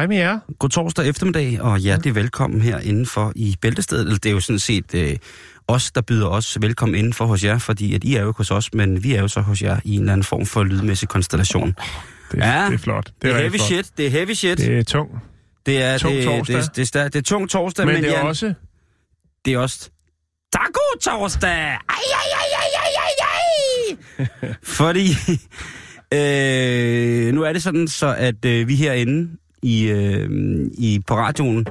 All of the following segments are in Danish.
Hej med jer. God torsdag eftermiddag, og hjertelig velkommen her indenfor i Bæltestedet. Det er jo sådan set øh, os, der byder os velkommen indenfor hos jer, fordi at I er jo hos os, men vi er jo så hos jer i en eller anden form for lydmæssig konstellation. Det, Ja, det er flot. Det Det er, er heavy flot. shit, det er heavy shit. Det er tung. Det er, tung det, torsdag. Det, det, det, er, det er tung torsdag, Men, men, det er Jan, også... det er også taco torsdag! Ej, ej, ej, ej, ej, ej, ej. Fordi øh, nu er det sådan, så at øh, vi herinde i, øh, i, på radioen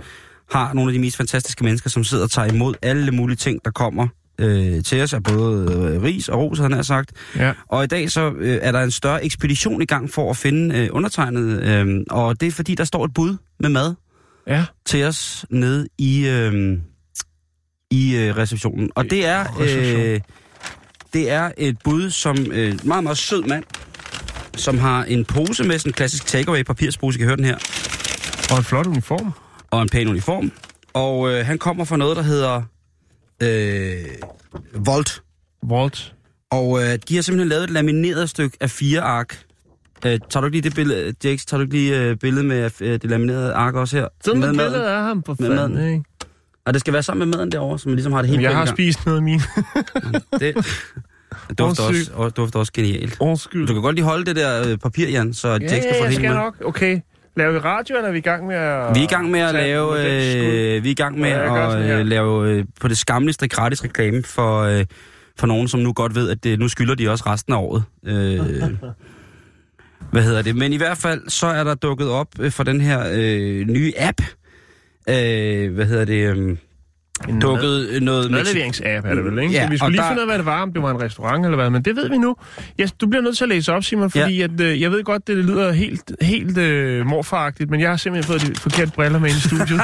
har nogle af de mest fantastiske mennesker, som sidder og tager imod alle mulige ting, der kommer øh, til os af både øh, ris og ros, han har sagt. Ja. Og i dag så øh, er der en større ekspedition i gang for at finde øh, undertegnet, øh, og det er fordi, der står et bud med mad Ja. til os nede i, øh, i øh, receptionen. Og det er, øh, det er et bud, som øh, meget, meget sød mand, som har en pose med sådan en klassisk takeaway papirspose, I kan høre den her, Og en flot uniform. og en pæn uniform. Og øh, han kommer fra noget, der hedder øh, Volt. Walt. Og øh, de har simpelthen lavet et lamineret stykke af fire ark. Øh, tager du ikke lige det billede, Jakes, tager du ikke lige øh, billedet med øh, det laminerede ark også her? Sådan med billede af ham på Med fanden, maden. ikke? Og det skal være sammen med maden derovre, så man ligesom har det helt Jeg har gang. spist noget af min. Det, det dufter, også, og dufter også genialt. Undskyld. Du kan godt lige holde det der øh, papir, Jan, så Ja, kan få ja, det jeg hele skal med. nok. Okay. Laver vi radio, eller er vi i gang med at... Vi er i gang med at lave, øh, vi er i gang med Ja, jeg at øh, lave øh, på det skamligste gratis reklame for, øh, for nogen, som nu godt ved, at det, nu skylder de også resten af året. Øh, hvad hedder det? Men i hvert fald, så er der dukket op øh, for den her øh, nye app. Øh, hvad hedder det? Øh, dukket øh, noget... Madleveringsapp er det vel, ikke? Ja, vi skulle lige der- finde ud af, hvad det var, om det var en restaurant eller hvad, men det ved vi nu. Ja, du bliver nødt til at læse op, Simon, fordi ja. at, øh, jeg ved godt, det lyder helt, helt øh, morfaragtigt, men jeg har simpelthen fået de forkerte briller med ind i studiet.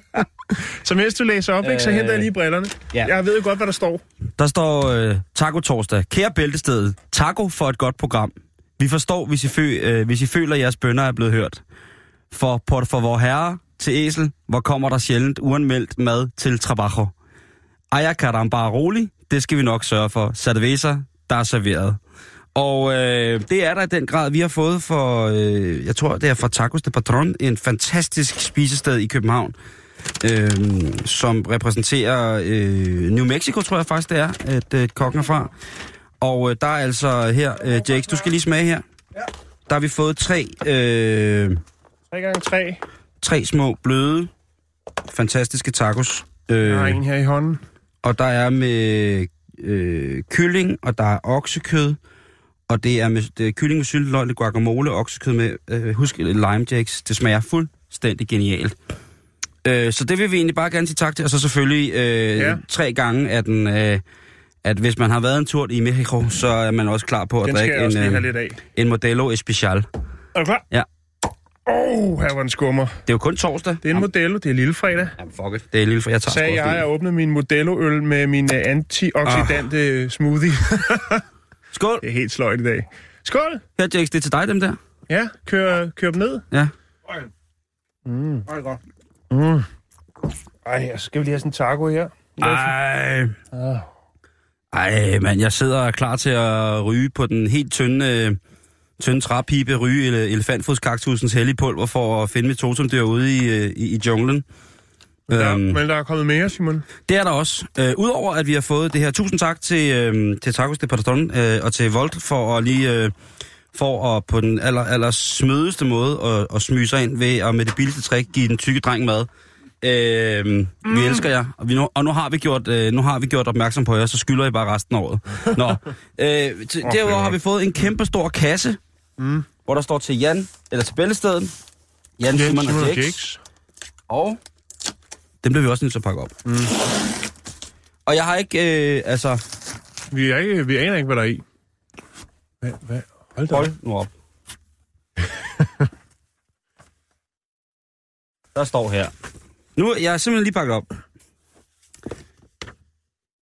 så mens du læser op, ikke, så henter jeg lige brillerne. ja. Jeg ved jo godt, hvad der står. Der står øh, Taco Torsdag. Kære Bæltested, taco for et godt program. Vi forstår, hvis I, fø, øh, hvis I føler, at jeres bønder er blevet hørt. For por for vor herre til æsel, hvor kommer der sjældent uanmeldt mad til trabajo. Aya caramba rolig, det skal vi nok sørge for. Cerveza, der er serveret. Og øh, det er der i den grad, vi har fået for, øh, jeg tror det er fra Tacos de Patron, en fantastisk spisested i København, øh, som repræsenterer øh, New Mexico, tror jeg faktisk det er, at øh, kokken er fra. Og øh, der er altså her, øh, Jakes, du skal lige smage her. Der har vi fået tre, øh, 3 gange 3 tre små bløde, fantastiske tacos. Øh, Jeg har en her i hånden. og der er med øh, kylling, og der er oksekød, og det er med det er kylling med sylteløg, lidt guacamole, oksekød med, øh, husk lime jacks. Det smager fuldstændig genialt. Øh, så det vil vi egentlig bare gerne sige tak til, og så selvfølgelig øh, ja. Tre gange, at, den, øh, at hvis man har været en tur i Mexico, så er man også klar på at Den drikke en, have øh, af. en Modelo Especial. Er du klar? Ja. Åh, oh, her var den skummer. Det er jo kun torsdag. Det er en Modello, det er lille fredag. Jamen, fuck it. Det er lille, for jeg tager Sagde jeg, jeg en. åbnede min Modello-øl med min øh, antioxidante Ah. smoothie. Skål! det er helt sløjt i dag. Skål! Her, Jakes, det er til dig, dem der. Ja, kør, kør dem ned. Ja. Mm. Mm. Ej, så skal vi lige have sådan en taco her. Ej. Ah. Ej, mand, jeg sidder er klar til at ryge på den helt tynde, øh, tynde træpipe, ryge ele- elefantfodskaktusens hellige pulver for at finde mit totemdyr ude i, øh, i, i junglen. Ja, Øhm, men der er kommet mere, Simon. det er der også. Øh, Udover at vi har fået det her, tusind tak til, øh, til Tacos de Patron øh, og til Volt for at lige... Øh, for at på den aller, aller smødeste måde at, at smyge sig ind ved at med det billigste trick give den tykke dreng mad. Øh, mm. Vi elsker jer, og, vi nu, og nu, har vi gjort, øh, nu har vi gjort opmærksom på jer, så skylder I bare resten af året. Nå, øh, til, Åh, derudover har vi fået en kæmpe stor kasse, Mm. hvor der står til Jan, eller til Bæltestedet, Jan, Jens Simon og Jakes. Og dem bliver vi også nødt til at pakke op. Mm. Og jeg har ikke, øh, altså... Vi, er ikke, vi aner ikke, hvad der er i. Hvad? hvad? Hold da. Hold nu op. Der står her. Nu, jeg er simpelthen lige pakket op.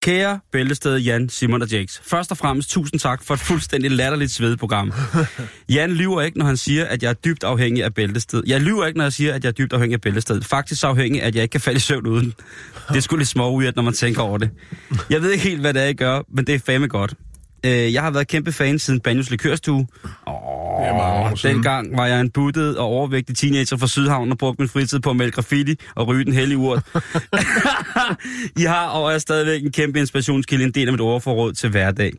Kære Bæltested, Jan, Simon og Jakes. Først og fremmest tusind tak for et fuldstændig latterligt svedeprogram. Jan lyver ikke, når han siger, at jeg er dybt afhængig af Bæltested. Jeg lyver ikke, når jeg siger, at jeg er dybt afhængig af Bæltested. Faktisk så afhængig, at jeg ikke kan falde i søvn uden. Det er sgu lidt små når man tænker over det. Jeg ved ikke helt, hvad det er, I gør, men det er fandme godt. Øh, jeg har været kæmpe fan siden Banjos Likørstue. Siden. Dengang var jeg en buttet og overvægtig teenager fra Sydhavn og brugte min fritid på at melde graffiti og ryge den hellige urt. I har og er stadigvæk en kæmpe inspirationskilde, en del af mit overforråd til hverdag.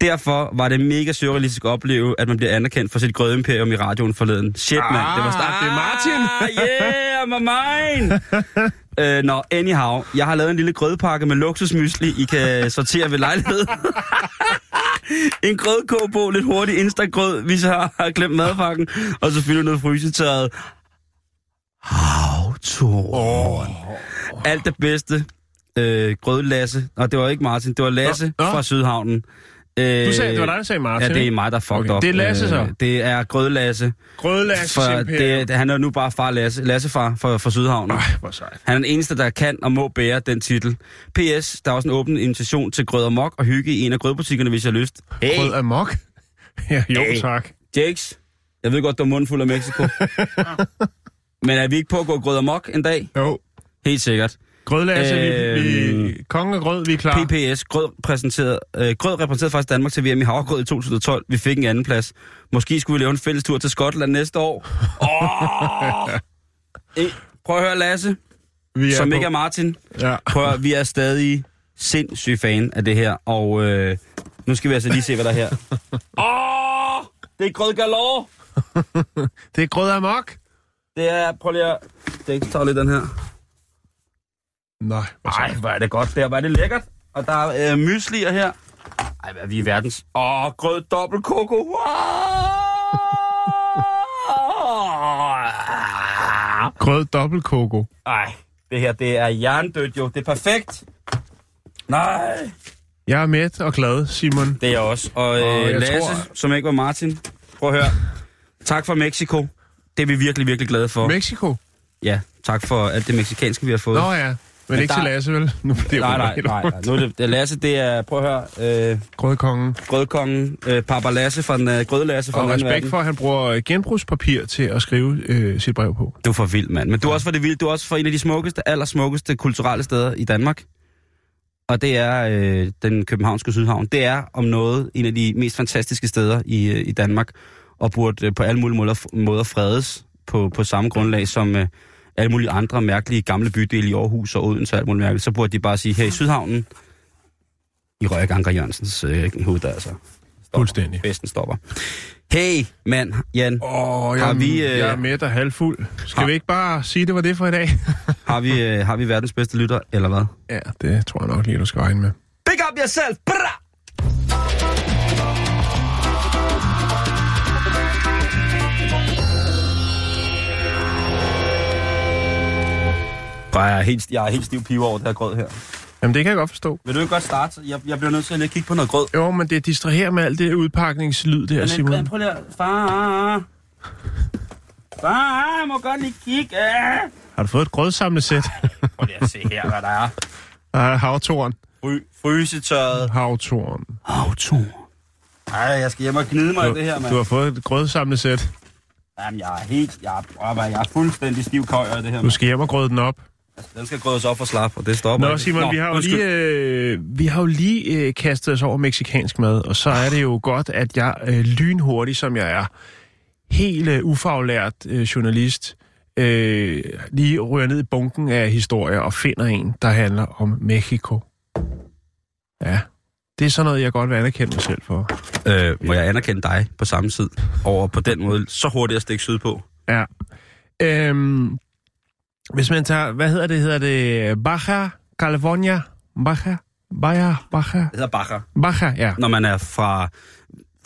Derfor var det mega surrealistisk at opleve, at man bliver anerkendt for sit grødimperium i radioen forleden. Shit, mand. det var start. Ah, det er Martin. yeah, my mine. øh, Nå, anyhow. Jeg har lavet en lille grødpakke med luksusmysli, I kan sortere ved lejlighed. en grødkog på, lidt hurtig instagrød, hvis jeg har glemt madpakken. Og selvfølgelig noget frysetørret. Havtorn. Oh. Alt det bedste. Øh, grødlasse. Og det var ikke Martin, det var Lasse Nå, nå. fra Sydhavnen. Øh, Du sagde, det var dig, der sagde Martin. Ja, det er mig, der fucked Okay, op. det er Lasse så? Øh, Det er Grødlasse. Grødlasse For det, han er nu bare far Lasse, Lassefar for, for Sydhavnen. Ej, hvor sejt. Han er den eneste, der kan og må bære den titel. P.S. Der er også en åben invitation til grød og mok og hygge i en af grødbutikkerne, hvis jeg har lyst. Hey, Grød amok? ja, jo, Hey. tak. Jakes. Jeg ved godt, du er mundfuld af Mexico. Men er vi ikke på at gå grød og mok en dag? Jo. Helt sikkert. Grødlasse, Øhm. vi, vi, konge og grød, vi er klar. PPS, grød, præsenteret, øh, grød repræsenterede faktisk Danmark til VM i havregrød i 2012. Vi fik en anden plads. Måske skulle vi lave en fælles tur til Skotland næste år. Oh! Eh, Prøv at høre, Lasse, vi som på. ikke er Martin. Ja. Prøv at, vi er stadig sindssygt fan af det her, og øh, nu skal vi altså lige se, hvad der er her. Åh, oh, det er grød galore. Det er grød amok. Det er, prøv lige at... Det er ikke tager lidt den her. Nej, hvor Ej, sejt. hvor er det godt der, hvor er det lækkert. Og der er øh, myslier her. Ej, hvad er vi i verdens? Åh, oh, grød dobbelt koko. Wow! Grød dobbelt koko. Ej, det her, det er jerndødt jo. Det er perfekt. Nej. Jeg er med og glad, Simon. Det er jeg også. Og Og øh, jeg Lasse, tror- som ikke var Martin, prøv at høre. Tak for Mexico. Det er vi virkelig, virkelig glade for. Mexico? Ja, tak for alt det mexikanske, vi har fået. Nå ja, men, Men ikke der- til Lasse, vel? Nu bliver det nej, nej, nej, nej. Nu er det, Lasse, det er, prøv at høre, øh, Grødkongen. grødkongen, øh, Papa Lasse fra den, øh, grødlasse fra Og respekt verden. for, at han bruger øh, genbrugspapir til at skrive øh, sit brev på. Du er for vild, mand. Men du er også for det vilde. Du er også for en af de smukkeste, allersmukkeste kulturelle steder i Danmark. Og det er øh, den københavnske Sydhavn. Det er om noget en af de mest fantastiske steder i, øh, i Danmark, og burde øh, på alle mulige måder, måder fredes på, på samme grundlag som øh, alle mulige andre mærkelige gamle bydele i Aarhus og Odense og alt muligt mærkeligt. Så burde de bare sige, her i Sydhavnen, i Røg Anker Jørgensens øh, hoved, der altså. Stopper. Fuldstændig. Festen stopper. Hey, mand, Jan. Åh, Har jeg, vi, vi, øh, jeg er med og halvfuld. Skal har- vi ikke bare sige, det var det for i dag? Har vi, øh, har vi verdens bedste lytter, eller hvad? ja, det tror jeg nok lige, du skal regne med. Big up yourself! Bra! Prøv, jeg er helt, jeg er helt stiv pive over det her grød her. Jamen, det kan jeg godt forstå. Vil du ikke godt starte? Jeg, jeg bliver nødt til at lige kigge på noget grød. Jo, men det distraherer med alt det udpakningslyd der, Men, Simon. men, prøv lige at... Far... Far, jeg må godt lige kigge. Har du fået et grødsamlesæt? Prøv lige at se her, hvad der er. Der er havtoren. Fry, frysetørret. Havtoren. Auto. Ej, jeg skal hjem og gnide mig i det her, mand. Du har fået et grødsamlesæt. Jamen, jeg er helt... Jeg er, jeg er fuldstændig stiv køjer i det her, Du skal hjem og grøde den op. Den skal grødes op og slap, og det stopper Nå. Simon, vi har jo undskyld. lige, øh, vi har jo lige øh, kastet os over meksikansk mad, og så er det jo godt, at jeg øh, lynhurtig, som jeg er, helt øh, ufaglært øh, journalist, øh, lige rører ned i bunken af historier og finder en, der handler om Mexico. Ja, det er sådan noget, jeg godt vil anerkende mig selv for. Øh, må jeg anerkende dig på samme tid, over på den måde, så hurtigt at stikke sydpå? Ja. Øhm, hvis man tager, hvad hedder det, hedder det Baja California? Baja? Baja? Baja? Det hedder Bacher, Baja, ja. når man er fra,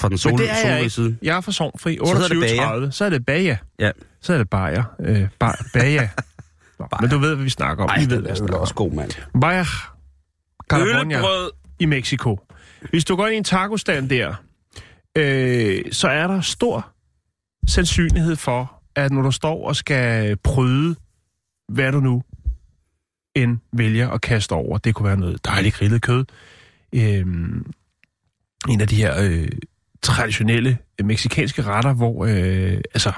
fra den sol, Men det er jeg solrige ikke. side. Jeg er for sovnfri. hedder det 28 Baja. 30. Så er det Baja. Ja. Så er det Baja. Øh, ba- Baja. Nå, men du ved, hvad vi snakker om. Ej, I ved, det er jeg også god, mand. Baja California Øllebrød. i Mexico. Hvis du går ind i en tacostand der, øh, så er der stor sandsynlighed for, at når du står og skal pryde, hvad du nu end vælger at kaste over, det kunne være noget dejligt grillet kød, øh, en af de her øh, traditionelle øh, meksikanske retter, hvor, øh, altså,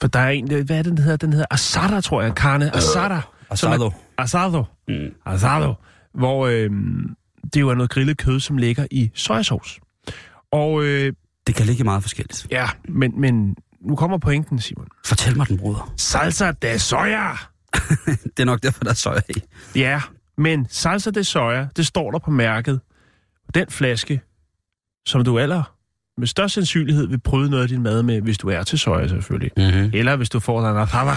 for der er en, øh, hvad er det, den hedder? Den hedder asada, tror jeg, carne asada. som er- Asado. Asado. Mm. Asado. Hvor øh, det jo er noget grillet kød, som ligger i sojasauce. Og øh, Det kan ligge meget forskelligt. ja, men, men nu kommer pointen, Simon. Fortæl mig den, bruder. Salsa de soja! Det er nok derfor, der er soja i. Ja, men salsa de soja, det står der på mærket. Den flaske, som du aller med størst sandsynlighed vil prøve noget af din mad med, hvis du er til soja selvfølgelig. Mm-hmm. Eller hvis du får dig en asada.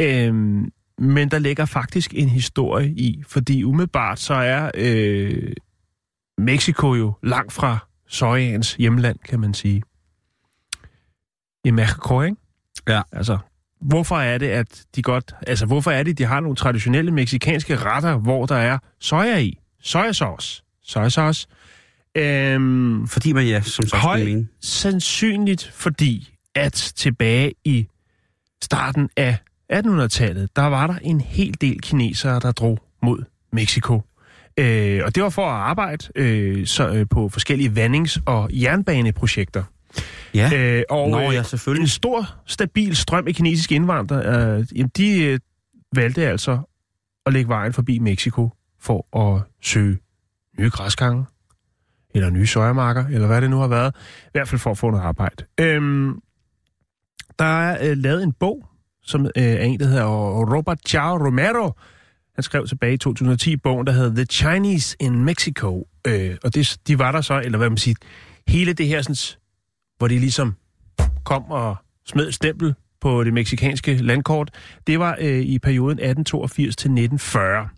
Øhm, men der ligger faktisk en historie i, fordi umiddelbart så er øh, Mexico jo langt fra sojaens hjemland, kan man sige. I Mexico, ikke? Ja. Altså, hvorfor er det, at de godt... Altså, hvorfor er det, de har nogle traditionelle meksikanske retter, hvor der er soja i? Sojasauce. Sojasauce. Øhm, Fordi man, ja, som sagt, Høj- skal mene. sandsynligt fordi, at tilbage i starten af 1800-tallet, der var der en hel del kinesere, der drog mod Mexico. Øh, og det var for at arbejde øh, så, øh, på forskellige vandings- og jernbaneprojekter. Ja, Øh, og Nå, øh, ja, selvfølgelig. en stor, stabil strøm af kinesiske indvandrere, øh, jamen, de øh, valgte altså at lægge vejen forbi Mexico for at søge nye græsgange, eller nye sojamarker, eller hvad det nu har været. I hvert fald for at få noget arbejde. Øhm, der er øh, lavet en bog, som øh, er en, der hedder Robert Chao Romero. Han skrev tilbage i 2010 bogen, der hedder The Chinese in Mexico. Øh, og det, de var der så, eller hvad man siger, hele det her, sådan, hvor de ligesom kom og smed stempel på det meksikanske landkort, det var øh, i perioden 1882 til 1940.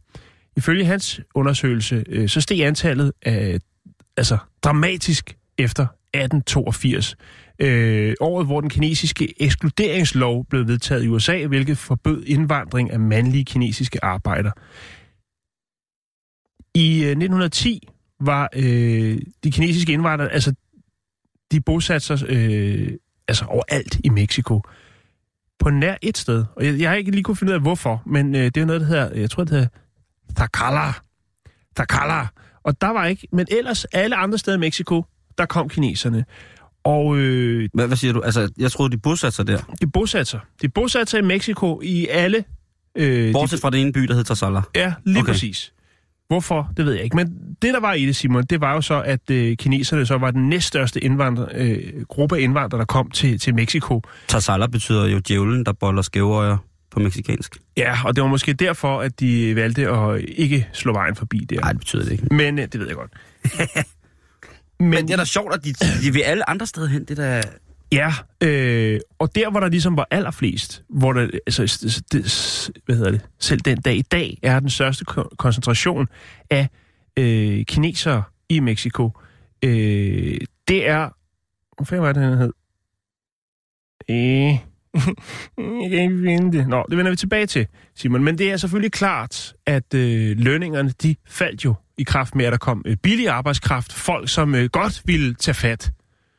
Ifølge hans undersøgelse, øh, så steg antallet af, altså dramatisk efter 1882. Øh, året, hvor den kinesiske ekskluderingslov blev vedtaget i USA, hvilket forbød indvandring af mandlige kinesiske arbejdere. I øh, 1910 var øh, de kinesiske indvandrere, altså de bosatte sig øh, altså overalt i Mexico. På nær et sted. Og jeg, jeg har ikke lige kunne finde ud af, hvorfor, men øh, det er noget, der hedder, jeg tror, det hedder Tacala. Tacala. Og der var ikke, men ellers alle andre steder i Mexico, der kom kineserne. Og øh, Hvad, hvad siger du? Altså, jeg troede, de bosatte sig der. de bosatte sig. De bosatte sig i Mexico i alle... Øh, Bortset fra den ene by, der hedder Tarsala. de, ja, lige okay. præcis. Hvorfor, det ved jeg ikke. Men det, der var i det, Simon, det var jo så, at øh, kineserne så var den næststørste indvandrer, øh, gruppe af indvandrere, der kom til, til Mexico. Tarsala betyder jo djævlen, der boller skæveøjer på meksikansk. Ja, og det var måske derfor, at de valgte at ikke slå vejen forbi der. Nej, det betyder det ikke. Men øh, det ved jeg godt. Men, Men det er da sjovt, at de, de vil alle andre steder hen. Det der... Ja, øh, og der, hvor der ligesom var allerflest, hvor der, altså, det, hvad hedder det, selv den dag i dag, er den største ko- koncentration af øh, kinesere i Mexico. Øh, det er, hvor fanden var det, han hed? Øh, jeg kan ikke finde det. Nå, det vender vi tilbage til, Simon. Men det er selvfølgelig klart, at øh, lønningerne, de faldt jo i kraft med, at der kom øh, billig arbejdskraft. Folk, som øh, godt ville tage fat.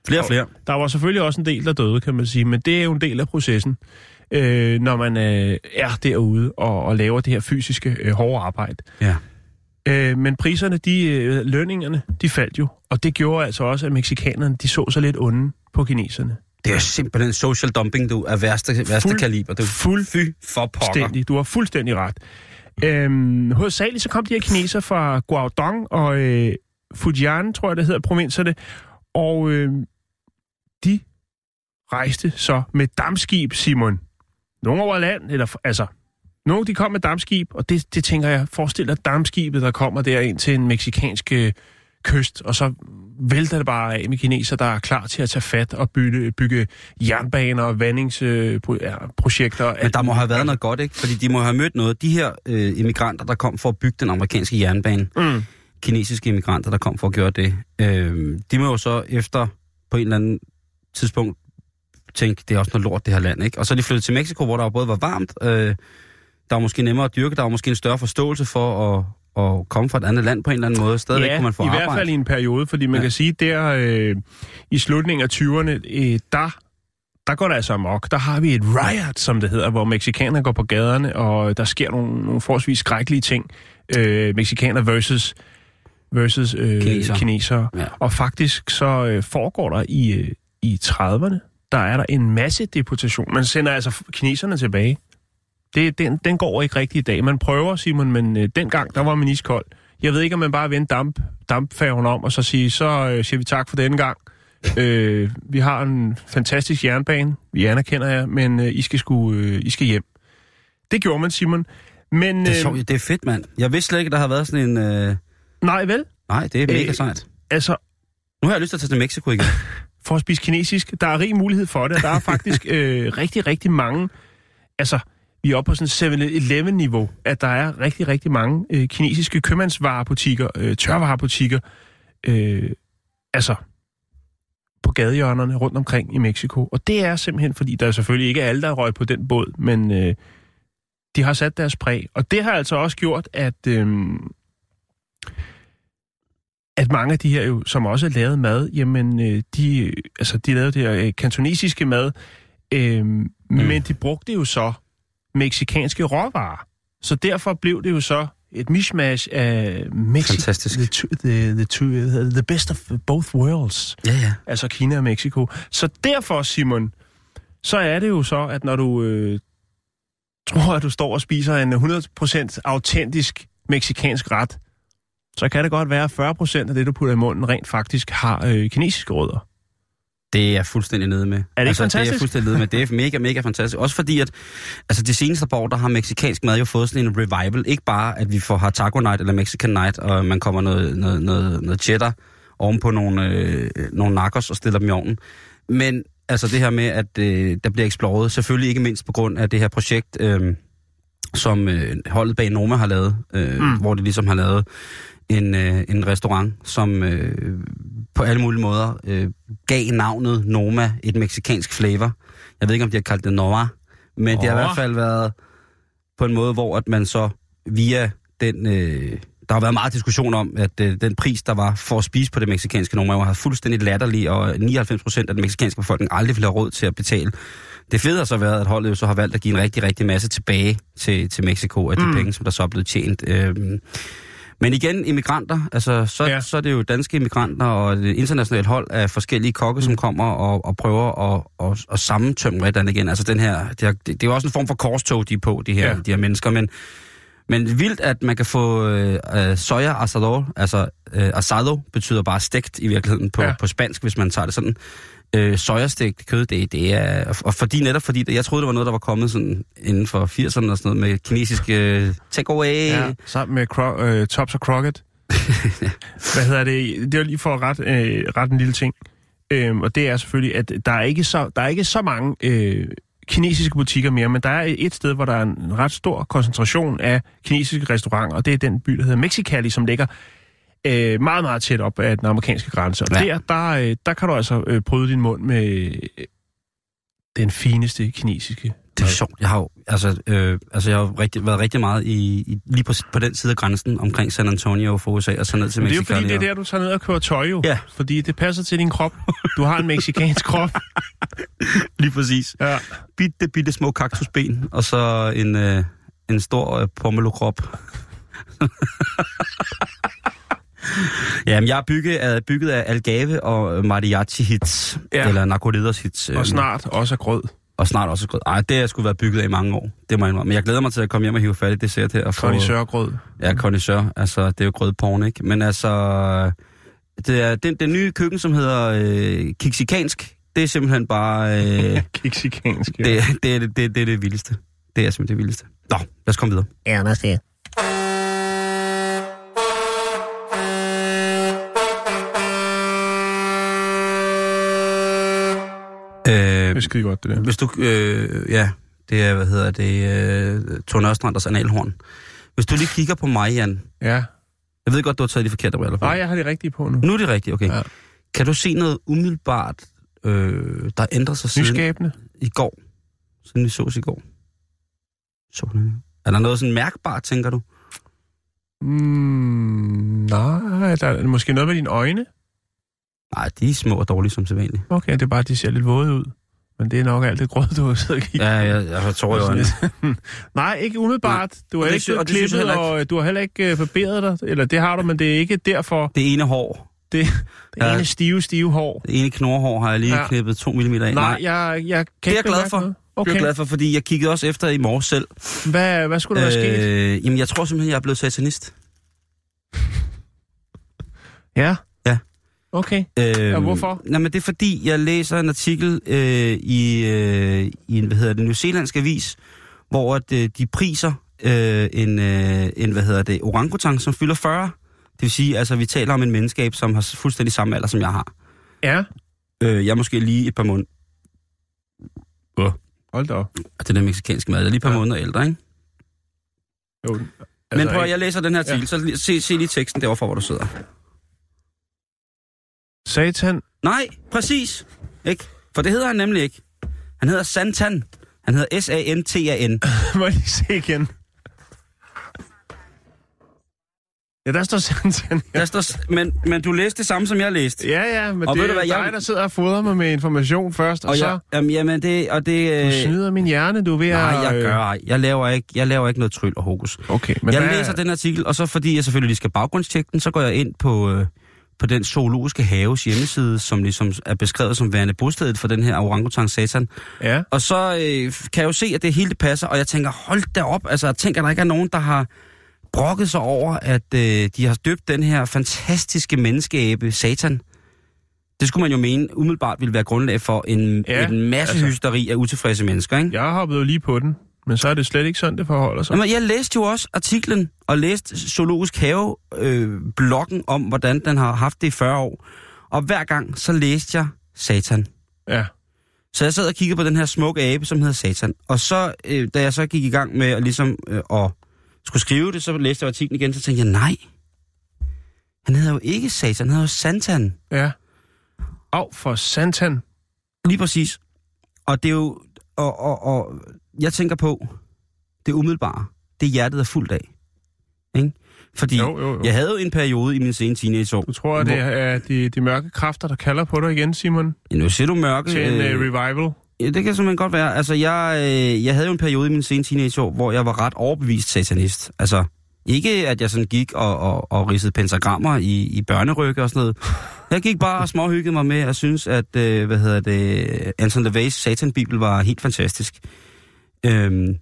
Flere og flere. Der var selvfølgelig også en del, der døde, kan man sige, men det er jo en del af processen, øh, når man øh, er derude og, og laver det her fysiske øh, hårde arbejde. Ja. Øh, men priserne, de, øh, lønningerne, de faldt jo, og det gjorde altså også, at meksikanerne, de så sig lidt onde på kineserne. Det er simpelthen social dumping, du, af værste, værste Fuld- kaliber. Du. fuld- Fy for pokker. Du har fuldstændig ret. Øhm, hovedsageligt så kom de her kineser fra Guangdong og øh, Fujian, tror jeg det hedder, provinserne, og øh, de rejste så med dammskib, Simon. Nogle over land, eller altså, nogle de kom med dammskib, og det, det tænker jeg, forestil dig dammskibet, der kommer der ind til en meksikansk øh, kyst, og så vælter det bare af med kineser, der er klar til at tage fat og bygge, bygge jernbaner og vandingsprojekter. Men der må have været noget godt, ikke? Fordi de må have mødt noget. De her øh, immigranter, der kom for at bygge den amerikanske jernbane, Mm. kinesiske immigranter, der kom for at gøre det, øh, de må jo så efter på en eller anden tidspunkt tænke, det er også noget lort, det her land, ikke? Og så er de flyttet til Mexico, hvor der jo både var varmt, øh, der var måske nemmere at dyrke, der var måske en større forståelse for at, at komme fra et andet land på en eller anden måde. Stadigvæk ja, kunne man få i arbejde. hvert fald i en periode, fordi man Ja. kan sige, der øh, i slutningen af 20'erne, øh, der, der går det altså amok. Der har vi et riot, som det hedder, hvor mexikanere går på gaderne, og der sker nogle, nogle forholdsvis skrækkelige ting. Øh, mexikanere versus, versus øh, Kinesere. kinesere. Ja. Og faktisk så øh, foregår der i, øh, i 30'erne, der er der en masse deportation. Man sender altså kineserne tilbage. Det, den, den går ikke rigtig i dag. Man prøver, Simon, men øh, dengang, der var man iskold. Jeg ved ikke, om man bare vendte damp, dampfærgen om, og så sige, så øh, siger vi tak for denne gang. Øh, vi har en fantastisk jernbane, vi anerkender jer, men øh, I, skal sku, øh, I skal hjem. Det gjorde man, Simon. Men Det er, øh, sjovt, det er fedt, mand. Jeg vidste slet ikke, der har været sådan en... Øh... nej vel, Nej, det er mega Øh, sejt. altså Nu har jeg lyst til at tage til Mexico igen. for at spise kinesisk, der er rig mulighed for det. og Der er faktisk øh, rigtig, rigtig mange, altså vi er oppe på sådan 7-Eleven-niveau, at der er rigtig, rigtig mange øh, kinesiske købmandsvarebutikker, øh, tørvarebutikker, øh, altså på gadehjørnerne rundt omkring i Mexico. Og det er simpelthen, fordi der er selvfølgelig ikke alle, der er røg på den båd, men øh, de har sat deres præg. Og det har altså også gjort, at, øh, at mange af de her, jo, som også lavet mad, jamen, øh, de, altså, de lavede det her øh, kantonesiske mad, øh, mm. men de brugte jo så meksikanske råvarer. Så derfor blev det jo så et mishmash af Mexico. Fantastisk. The, two, the, the, two, the best of both worlds. Ja, ja. Altså Kina og Mexico. Så derfor, Simon, så er det jo så, at når du øh, tror, at du står og spiser en 100% autentisk meksikansk ret, så kan det godt være, at 40% af det, du putter i munden, rent faktisk har øh, kinesiske rødder. Det er jeg fuldstændig nede med. Er det ikke altså, Det er jeg fantastisk? fuldstændig nede med. Det er mega, mega fantastisk. Også fordi, at altså, de seneste par år, der har meksikansk mad jo fået sådan en revival. Ikke bare, at vi får har taco night eller mexican night, og man kommer noget, noget, noget, noget cheddar oven på nogle, øh, nogle nachos og stiller dem i ovnen. Men altså det her med, at øh, der bliver eksploret, selvfølgelig ikke mindst på grund af det her projekt, øh, som øh, holdet bag Noma har lavet, øh, mm. hvor de ligesom har lavet en, øh, en restaurant, som øh, på alle mulige måder øh, gav navnet Noma et meksikansk flavor. Jeg ved ikke, om de har kaldt det Noma, men det har i hvert fald været på en måde, hvor at man så via den... Øh, der har været meget diskussion om, at øh, den pris, der var for at spise på det meksikanske Noma, var fuldstændig latterlig, og 99 procent af den meksikanske befolkning aldrig ville have råd til at betale. Det fede har så været, at holdet jo så har valgt at give en rigtig, rigtig masse tilbage til, til Mexico af de mm. penge, som der så er blevet tjent. Øhm, men igen, immigranter, altså så, ja. Så er det jo danske immigranter og et internationalt hold af forskellige kokke, mm. som kommer og, og prøver at, at, at sammentømme Redan igen. Altså den her, det er, det er jo også en form for korstog, de er på, de her, ja. De her mennesker, men, men vildt, at man kan få øh, øh, soja asado, altså øh, asado betyder bare stegt i virkeligheden på. Ja. på spansk, hvis man tager det sådan. Øh, sojastegt kød, det, det er... Og fordi netop fordi, jeg troede, det var noget, der var kommet sådan inden for 80'erne og sådan noget med kinesiske øh, takeaway. Ja, sammen med Cro- øh, Tops og Crockett. Hvad hedder det? Det var lige for at ret, øh, ret en lille ting. Øhm, og det er selvfølgelig, at der er ikke så, der er ikke så mange øh, kinesiske butikker mere, men der er et sted, hvor der er en ret stor koncentration af kinesiske restauranter, og det er den by, der hedder Mexicali, som ligger øh, meget, meget tæt op af den amerikanske grænse. Og Ja. der, der, øh, der kan du altså øh, bryde din mund med øh, den fineste kinesiske Det er sjovt. Jeg har jo, altså, øh, altså jeg har rigtig, været rigtig meget i, i, lige på, på den side af grænsen omkring San Antonio for USA og så ned til Men det er jo fordi, det er der, du tager ned og kører tøj jo. Ja. Fordi det passer til din krop. Du har en meksikansk krop. Lige præcis. Ja. Bitte, bitte små kaktusben, og så en, øh, en stor øh, pommelokrop. Jamen, jeg er bygget af, bygget af algave og mariachi hits, ja. Eller narkoleders hits. øh, Og snart også er grød. Og snart også grød. Ej, det har jeg skulle været bygget af i mange år. Det må jeg indrømme. Men jeg glæder mig til at komme hjem og hive fat i dessert her. Og få- Kondisørgrød. Ja, kondisør. Altså, det er jo grødporn, ikke? Men altså, det er den, den nye køkken, som hedder øh, kiksikansk, det er simpelthen bare... Øh, Mexikansk. Ja. det, det, er det, det, det er det vildeste. Det er simpelthen det vildeste. Nå, lad os komme videre. Ja, lad os. Det er skide godt, det der. hvis du... Øh, ja, det er, hvad hedder det, øh, Tone Østranders analhorn. Hvis du lige kigger på mig, Jan. Ja. Jeg ved godt, du har taget de forkerte briller på. Nej, jeg har det rigtige på nu. Nu er det rigtigt, okay. Ja. Kan du se noget umiddelbart, øh, der ændrer sig siden Nyskabende. i går? Siden vi sås i går? Så. Er der noget sådan mærkbart, tænker du? Mm, nej, der er måske noget med dine øjne. Nej, de er små og dårlige som sædvanligt. Okay, det er bare, at de ser lidt våde ud. Men det er nok alt det grød, du har siddet og kigget. Ja, jeg, jeg tror jo, at... Nej, ikke umiddelbart. Du har det ikke og det klippet, heller og du har heller ikke øh, forbedret dig. Eller det har du, men det er ikke derfor. Det ene hår, Det, det Ja. ene stive, stive hår. det ene knorhår har jeg lige Ja. ja. knippet to millimeter af. Nej, jeg, jeg kan det er ikke jeg glad for. noget. Okay. Jeg Okay. er glad for, fordi jeg kiggede også efter i morges selv. Hvad, hvad skulle der være sket? Øh, jamen, jeg tror simpelthen, jeg er blevet satanist. Ja. Okay. Øhm, Og hvorfor? Nej, men det er fordi, jeg læser en artikel øh, i, øh, i en, hvad hedder det, New Zealandsk avis, hvor at, øh, de priser øh, en, øh, en, hvad hedder det, orangutang, som fylder 40. Det vil sige, altså, vi taler om en menneskab, som har fuldstændig samme alder, som jeg har. Ja. Øh, jeg er måske lige et par måneder... Hold da op. Det er den meksikanske mad. Jeg er lige et par Ja. måneder ældre, ikke? Jo, Altså, Men prøv at, jeg læser den her artikel, ja. så se, se lige teksten derovre hvor du sidder. Satan. Nej, præcis. Ikke? For det hedder han nemlig ikke. Han hedder Santan. Han hedder S-A-N-T-A-N. Må jeg lige se igen? Ja, der står Satan. Der står, men, men du læste det samme, som jeg læste. Ja, ja, men Og det er hvad, dig, jeg- der sidder og fodrer mig med information først, og, Og så... jeg, jamen, jamen, det, og det... Du øh, snyder min hjerne, du er ved Nej, at... jeg øh, gør ej. Jeg laver ikke, jeg laver ikke noget tryl og hokus. Okay, men jeg hvad... læser den artikel, og så fordi jeg selvfølgelig lige skal baggrundstjekke den, så går jeg ind på, øh, på den zoologiske haves hjemmeside, som ligesom er beskrevet som værende bostedet for den her orangutang satan. Ja, Og så øh, kan jeg jo se, at det hele det passer, og jeg tænker, hold da op, altså jeg tænker, at der ikke er nogen, der har brokket sig over, at øh, de har døbt den her fantastiske menneskeabe, Satan. Det skulle man jo mene umiddelbart ville være grundlag for en, Ja, en masse altså. hysteri af utilfredse mennesker, ikke? jeg hoppede jo lige på den, men så er det slet ikke sådan, det forholder sig. Jamen, jeg læste jo også artiklen, og læste Zoologisk Have øh, bloggen om, hvordan den har haft det i 40 år. Og hver gang, så læste jeg Satan. Ja, Så jeg sad og kiggede på den her smukke abe, som hedder Satan. Og så, øh, da jeg så gik i gang med at, ligesom, øh, at skulle skrive det, så læste jeg artiklen igen, så tænkte jeg, nej. Han hedder jo ikke Satan, han hedder jo Santan. ja. Au, for Santan. Lige præcis. Og det er jo... Og, og, og jeg tænker på, det umiddelbare, det hjertet er fuldt af. Ikke? Fordi Jo, jo, jo. jeg havde jo en periode i min sene teenageår. Du tror, at det er de, de mørke kræfter, der kalder på dig igen, Simon? Ja, nu ser du mørke. Til en øh, uh, revival? Ja, det kan simpelthen godt være. Altså, jeg, øh, jeg havde jo en periode i min sene teenageår, hvor jeg var ret overbevist satanist. Altså, ikke at jeg sådan gik og, og, og ridsede pentagrammer i, i børnerykke og sådan noget. Jeg gik bare og småhyggede mig med at synes, at, øh, hvad hedder det, Anton LaVey's Satan-bibel var helt fantastisk. Øhm,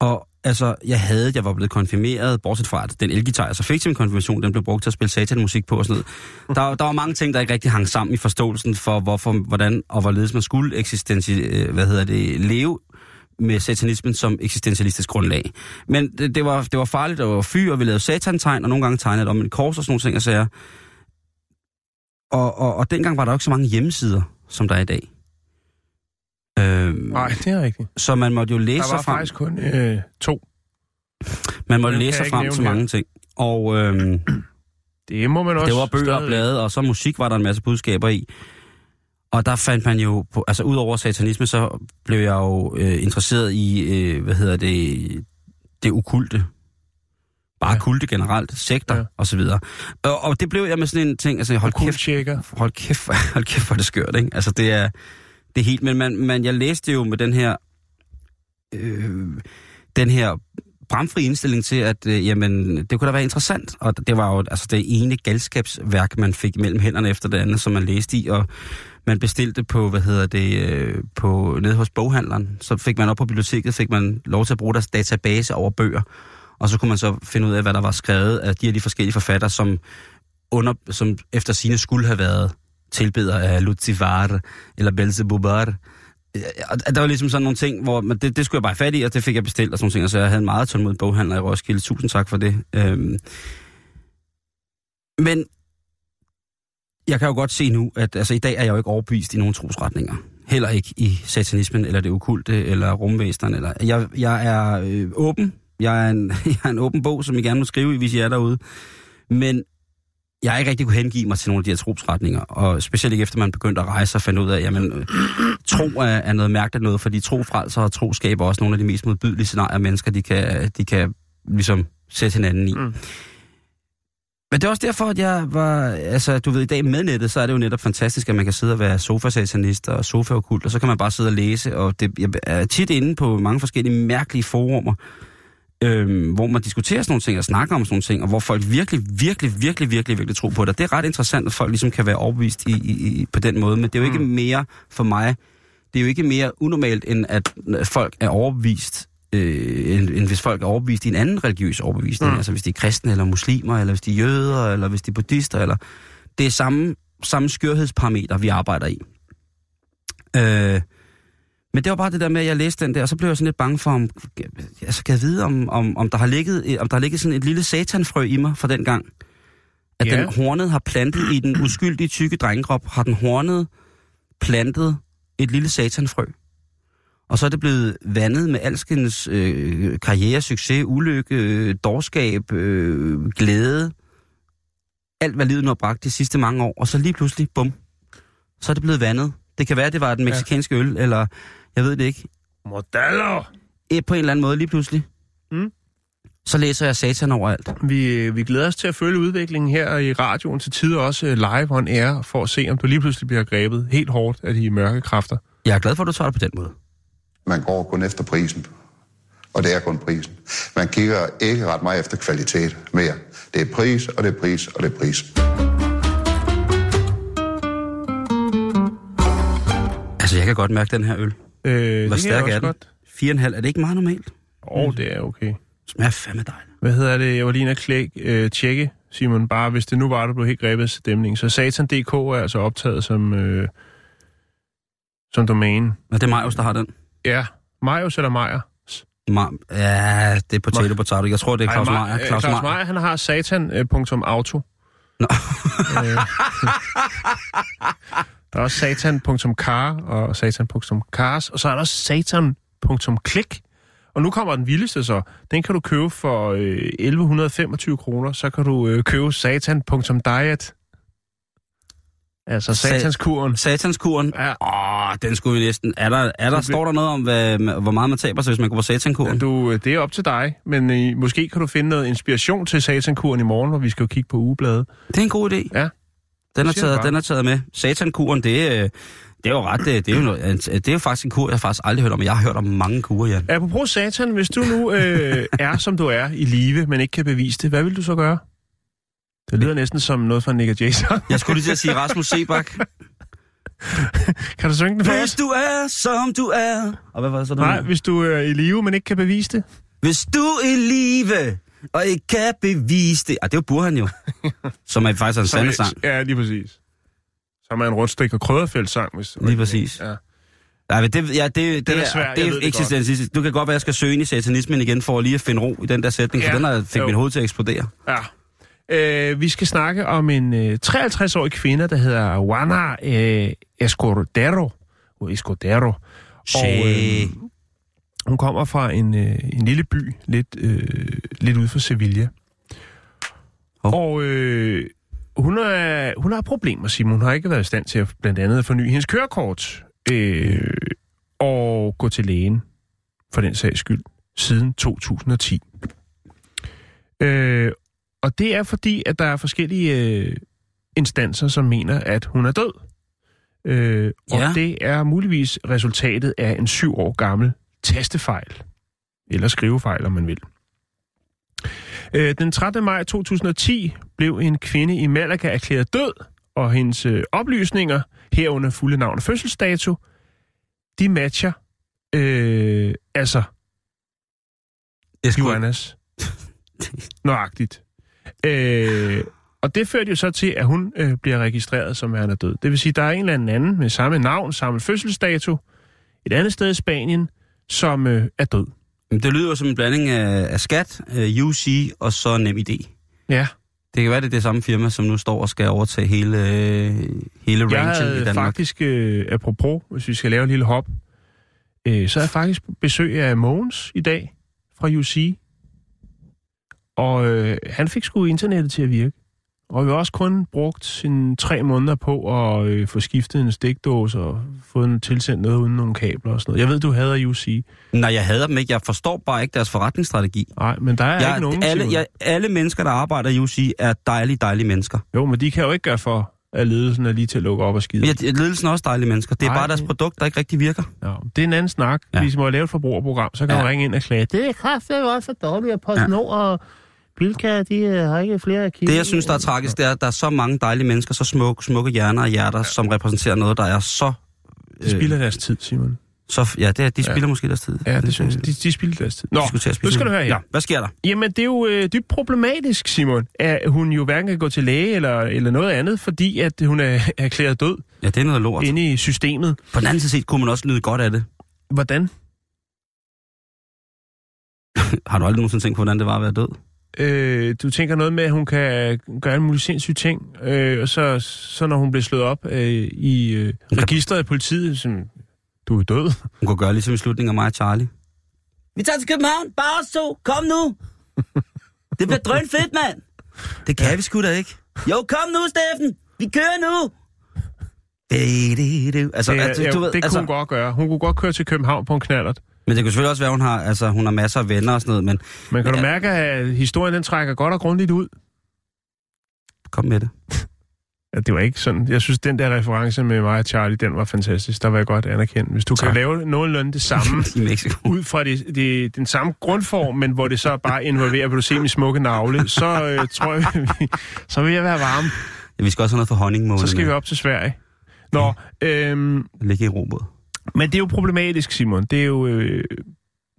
og altså, jeg havde, jeg var blevet konfirmeret, bortset fra, at den elgitar, altså jeg så fik til min konfirmation, den blev brugt til at spille satanmusik på og sådan noget. Der, der var mange ting, der ikke rigtig hang sammen i forståelsen for, hvorfor, hvordan og hvorledes man skulle eksistensi, øh, hvad hedder det, leve med satanismen som eksistentialistisk grundlag. Men det, det, var, det var farligt at fy, og vi lavede satantegn, og nogle gange tegnede det om et kors og sådan nogle ting, og sager. Og, og, og dengang var der jo ikke så mange hjemmesider, som der er i dag. Øhm, Nej, det er rigtigt. så man måtte jo læse Der var sig frem. faktisk kun øh, to. Man måtte læse sig frem til her. mange ting. Og øhm, Det må man også det var bøger og blade, og så musik var der en masse budskaber i. Og der fandt man jo, på, altså ud over satanisme, så blev jeg jo øh, interesseret i, øh, hvad hedder det, det okulte. Bare Ja. kulte generelt, sekter Ja. og så videre. Og, og det blev jeg med sådan en ting, altså hold kæft, Kulttjekker. hold kæft, hold kæft, hvor det skørt, ikke? Altså det er, det helt, men, man, man, jeg læste jo med den her, øh, den her bramfri indstilling til, at øh, jamen, det kunne da være interessant. Og det var jo altså det ene galskabsværk, man fik mellem hænderne efter det andet, som man læste i, og man bestilte på, hvad hedder det, øh, på, nede hos boghandleren. Så fik man op på biblioteket, fik man lov til at bruge deres database over bøger. Og så kunne man så finde ud af, hvad der var skrevet af de her de forskellige forfatter, som, under, som efter sine skulle have været tilbeder af Lucifer eller Belzebubar. Og der var ligesom sådan nogle ting, hvor man, det, det skulle jeg bare fat i, og det fik jeg bestilt og sådan nogle ting, og så jeg havde en meget tålmodig boghandler i Roskilde. Tusind tak for det. Øhm. Men jeg kan jo godt se nu, at altså, i dag er jeg jo ikke overbevist i nogen trosretninger. Heller ikke i satanismen, eller det okulte, eller rumvæsterne. Eller, jeg, jeg er øh, åben. Jeg er, en, jeg er en åben bog, som I gerne må skrive i, hvis I er derude. Men jeg ikke rigtig kunne hengive mig til nogle af de her trosretninger, og specielt ikke efter man begyndte at rejse og fandt ud af, jamen, øh, tro er, er noget mærkeligt noget, fordi tro frelser og tro skaber også nogle af de mest modbydelige scenarier, mennesker de kan, de kan ligesom sætte hinanden i. Mm. Men det er også derfor, at jeg var, altså du ved, i dag med nettet, så er det jo netop fantastisk, at man kan sidde og være sofasatanist og sofaokult, og så kan man bare sidde og læse, og det, jeg er tit inde på mange forskellige mærkelige forumer, øhm, hvor man diskuterer sådan nogle ting og snakker om sådan nogle ting, og hvor folk virkelig, virkelig, virkelig, virkelig, virkelig tror på det. Det er ret interessant, at folk ligesom kan være overbevist i, i, i, på den måde, men det er jo ikke mm. mere for mig, det er jo ikke mere unormalt, end at folk er overbevist øh, end, end hvis folk er overbevist i en anden religiøs overbevisning. Mm. Altså hvis de er kristne, eller muslimer, eller hvis de er jøder, eller hvis de er buddhister, eller... Det er samme, samme skørhedsparameter, vi arbejder i. Øh, men det var bare det der med, at jeg læste den der, og så blev jeg sådan lidt bange for, om, altså kan jeg vide, om, om, om, der har ligget, om der har ligget sådan et lille satanfrø i mig fra den gang. At yeah. den hornet har plantet i den uskyldige tykke drengekrop, har den hornet plantet et lille satanfrø. Og så er det blevet vandet med alskens øh, karriere, succes, ulykke, øh, dårskab, øh, glæde. Alt, hvad livet nu har bragt de sidste mange år. Og så lige pludselig, bum, så er det blevet vandet. Det kan være, det var den meksikanske ja. øl, eller jeg ved det ikke. Modeller! Et på en eller anden måde lige pludselig. Mm. Så læser jeg satan overalt. Vi, vi glæder os til at følge udviklingen her i radioen til tider også øh, live on air, for at se, om du lige pludselig bliver grebet helt hårdt af de mørke kræfter. Jeg er glad for, at du tager det på den måde. Man går kun efter prisen. Og det er kun prisen. Man kigger ikke ret meget efter kvalitet mere. Det er pris, og det er pris, og det er pris. Altså, jeg kan godt mærke den her øl. Øh, Hvor stærk er den? godt. 4,5. Er det ikke meget normalt? Åh, oh, det er okay. Smager fandme dejligt. Hvad hedder det? Jeg var lige inde og klæk, øh, tjekke, Simon, bare hvis det nu var, du blev helt grebet af stemning. Så Satan.dk er altså optaget som, øh, som domæne. Og det er Majos, der har den. Ja, Majos eller Majer? Ma- ja, det er potato potato. Jeg tror, det er Claus Ej, Meier. øh, Claus Claus Meier. Meier, han har satan.auto. Nå. Øh, der er også satan.car og satan.cars, og så er der også satan.klik. Og nu kommer den vildeste så. Den kan du købe for øh, 1125 kroner. Så kan du øh, købe satan.diet. Altså Sa- satanskuren. Satanskuren. Ja. Åh, den skulle vi næsten... Er der, er der, står der noget om, hvad, hvor meget man taber sig, hvis man går på satankuren? Du, øh, det er op til dig, men øh, måske kan du finde noget inspiration til satankuren i morgen, hvor vi skal jo kigge på ugebladet. Det er en god idé. Ja. Den er, taget, den er taget med. Satankuren, det er, det er jo ret... Det, det, er jo noget, det er jo faktisk en kur, jeg faktisk aldrig hørt om. Jeg har hørt om mange kurer, Jan. Apropos satan, hvis du nu øh, er, som du er i live, men ikke kan bevise det, hvad vil du så gøre? Det lyder næsten som noget fra Nick Jason. Jeg skulle lige til at sige Rasmus Sebak. kan du synge den for Hvis du er, som du er... Og hvad var det så? Nej, hvis du er i live, men ikke kan bevise det. Hvis du er i live, og ikke kan bevise det... Ah, det jo Burhan jo. Som er faktisk en sande sang. Ja, lige præcis. Som er en rundstik og krødderfældt-sang. Hvis, Lige præcis. Ja. Nej, men det, ja, det, det, Den er svær, jeg det er det eksistensisk. Du kan godt være, at jeg skal søge ind i satanismen igen, for lige at finde ro i den der sætning, Ja, for den har fik jo. mit hoved til at eksplodere. ja. Øh, vi skal snakke om en øh, 53-årig kvinde, der hedder Juana øh, Escudero. Escudero. Og, øh, hun kommer fra en, øh, en lille by, lidt, øh, lidt ude for Sevilla. Hov. Og øh, hun, er, hun har problemer, Simon. Hun har ikke været i stand til at blandt andet at forny hendes kørekort øh, og gå til lægen, for den sags skyld, siden 2010. Øh, og det er fordi, at der er forskellige øh, instanser, som mener, at hun er død. Øh, og Ja. det er muligvis resultatet af en syv år gammel tastefejl. Eller skrivefejl, om man vil. Øh, den 13. maj 2010 blev en kvinde i Malaga erklæret død, og hendes øh, oplysninger, herunder fulde navn og fødselsdato, de matcher øh, altså Jeg Johannes. Nøjagtigt. Øh, og det førte jo så til, at hun øh, bliver registreret som værende død. Det vil sige, der er en eller anden anden med samme navn, samme fødselsdato, et andet sted i Spanien, som øh, er død. Det lyder som en blanding af, af skat, uh, UC og så NemID. Ja, Det kan være, det er det samme firma, som nu står og skal overtage hele, øh, hele jeg rangen i havde Danmark. faktisk, øh, apropos, hvis vi skal lave et lille hop, øh, så er jeg faktisk besøg af Mogens i dag fra UC. Og øh, han fik sgu internettet til at virke. Og vi har også kun brugt sin tre måneder på at øh, få skiftet en stikdåse og fået en tilsendt noget uden nogle kabler og sådan noget. Jeg ved, du hader UC. Nej, jeg hader dem ikke. Jeg forstår bare ikke deres forretningsstrategi. Nej, men der er Jeg, ikke nogen, alle, jeg, alle mennesker, der arbejder i UC, er dejlige, dejlige mennesker. Jo, men de kan jo ikke gøre for, at ledelsen er lige til at lukke op og skide. Men jeg, ledelsen er også dejlige mennesker. Det er Nej. bare deres produkt, der ikke rigtig virker. Ja, det er en anden snak. Ja. Ja. Hvis man må lave et forbrugerprogram, så kan Ja. man ringe ind og klage. Det er kraftigt også for dårligt, at PostNord og Bilka, de øh, har ikke flere kilder. Det, jeg synes, der er tragisk, det er, at der er så mange dejlige mennesker, så smukke, smukke hjerner og hjerter, ja. som repræsenterer noget, der er så... De spilder deres tid, Simon. så ja, det, er- de spilder Ja. måske deres tid. Ja, det synes jeg. De, de spilder deres tid. Nå, de nu skal du høre her. Ja, hvad sker der? Jamen, det er jo øh, dybt problematisk, Simon, at hun jo hverken kan gå til læge eller, eller noget andet, fordi at hun er erklæret død Ja, det er noget lort. inde i systemet. På den anden side set kunne man også nyde godt af det. Hvordan? Har du aldrig nogensinde tænkt på, hvordan det var at være død? Øh, du tænker noget med, at hun kan gøre alle mulige sindssyge ting, øh, og så, så når hun bliver slået op øh, i øh, registret af politiet, som, du er død. Hun kunne gøre ligesom i slutningen af mig og Charlie. Vi tager til København, bare os to. Kom nu. Det bliver drøn fedt, mand. Det kan ja. vi sgu da ikke. Jo, kom nu, Steffen. Vi kører nu. Altså, Det, altså, ja, du ved, det kunne altså, hun godt gøre. Hun kunne godt køre til København på en knallert. Men det kan selvfølgelig også være, at hun har, altså, hun har masser af venner og sådan noget, men Men kan Ja. du mærke, at historien den trækker godt og grundigt ud? kom med det. Ja, det var ikke sådan. Jeg synes, den der reference med mig og Charlie, den var fantastisk. Der var jeg godt anerkendt. Hvis du tak. Kan lave nogenlunde det samme, I Mexico. ud fra det, det, den samme grundform, men hvor det så bare involverer, vil du se min smukke navle, så øh, tror jeg, vi, så vil jeg være varm. Ja, vi skal også have noget for honningmålen. Så skal vi op til Sverige. Nå, øhm, Ligge i robot. Men det er jo problematisk, Simon. Det er jo øh,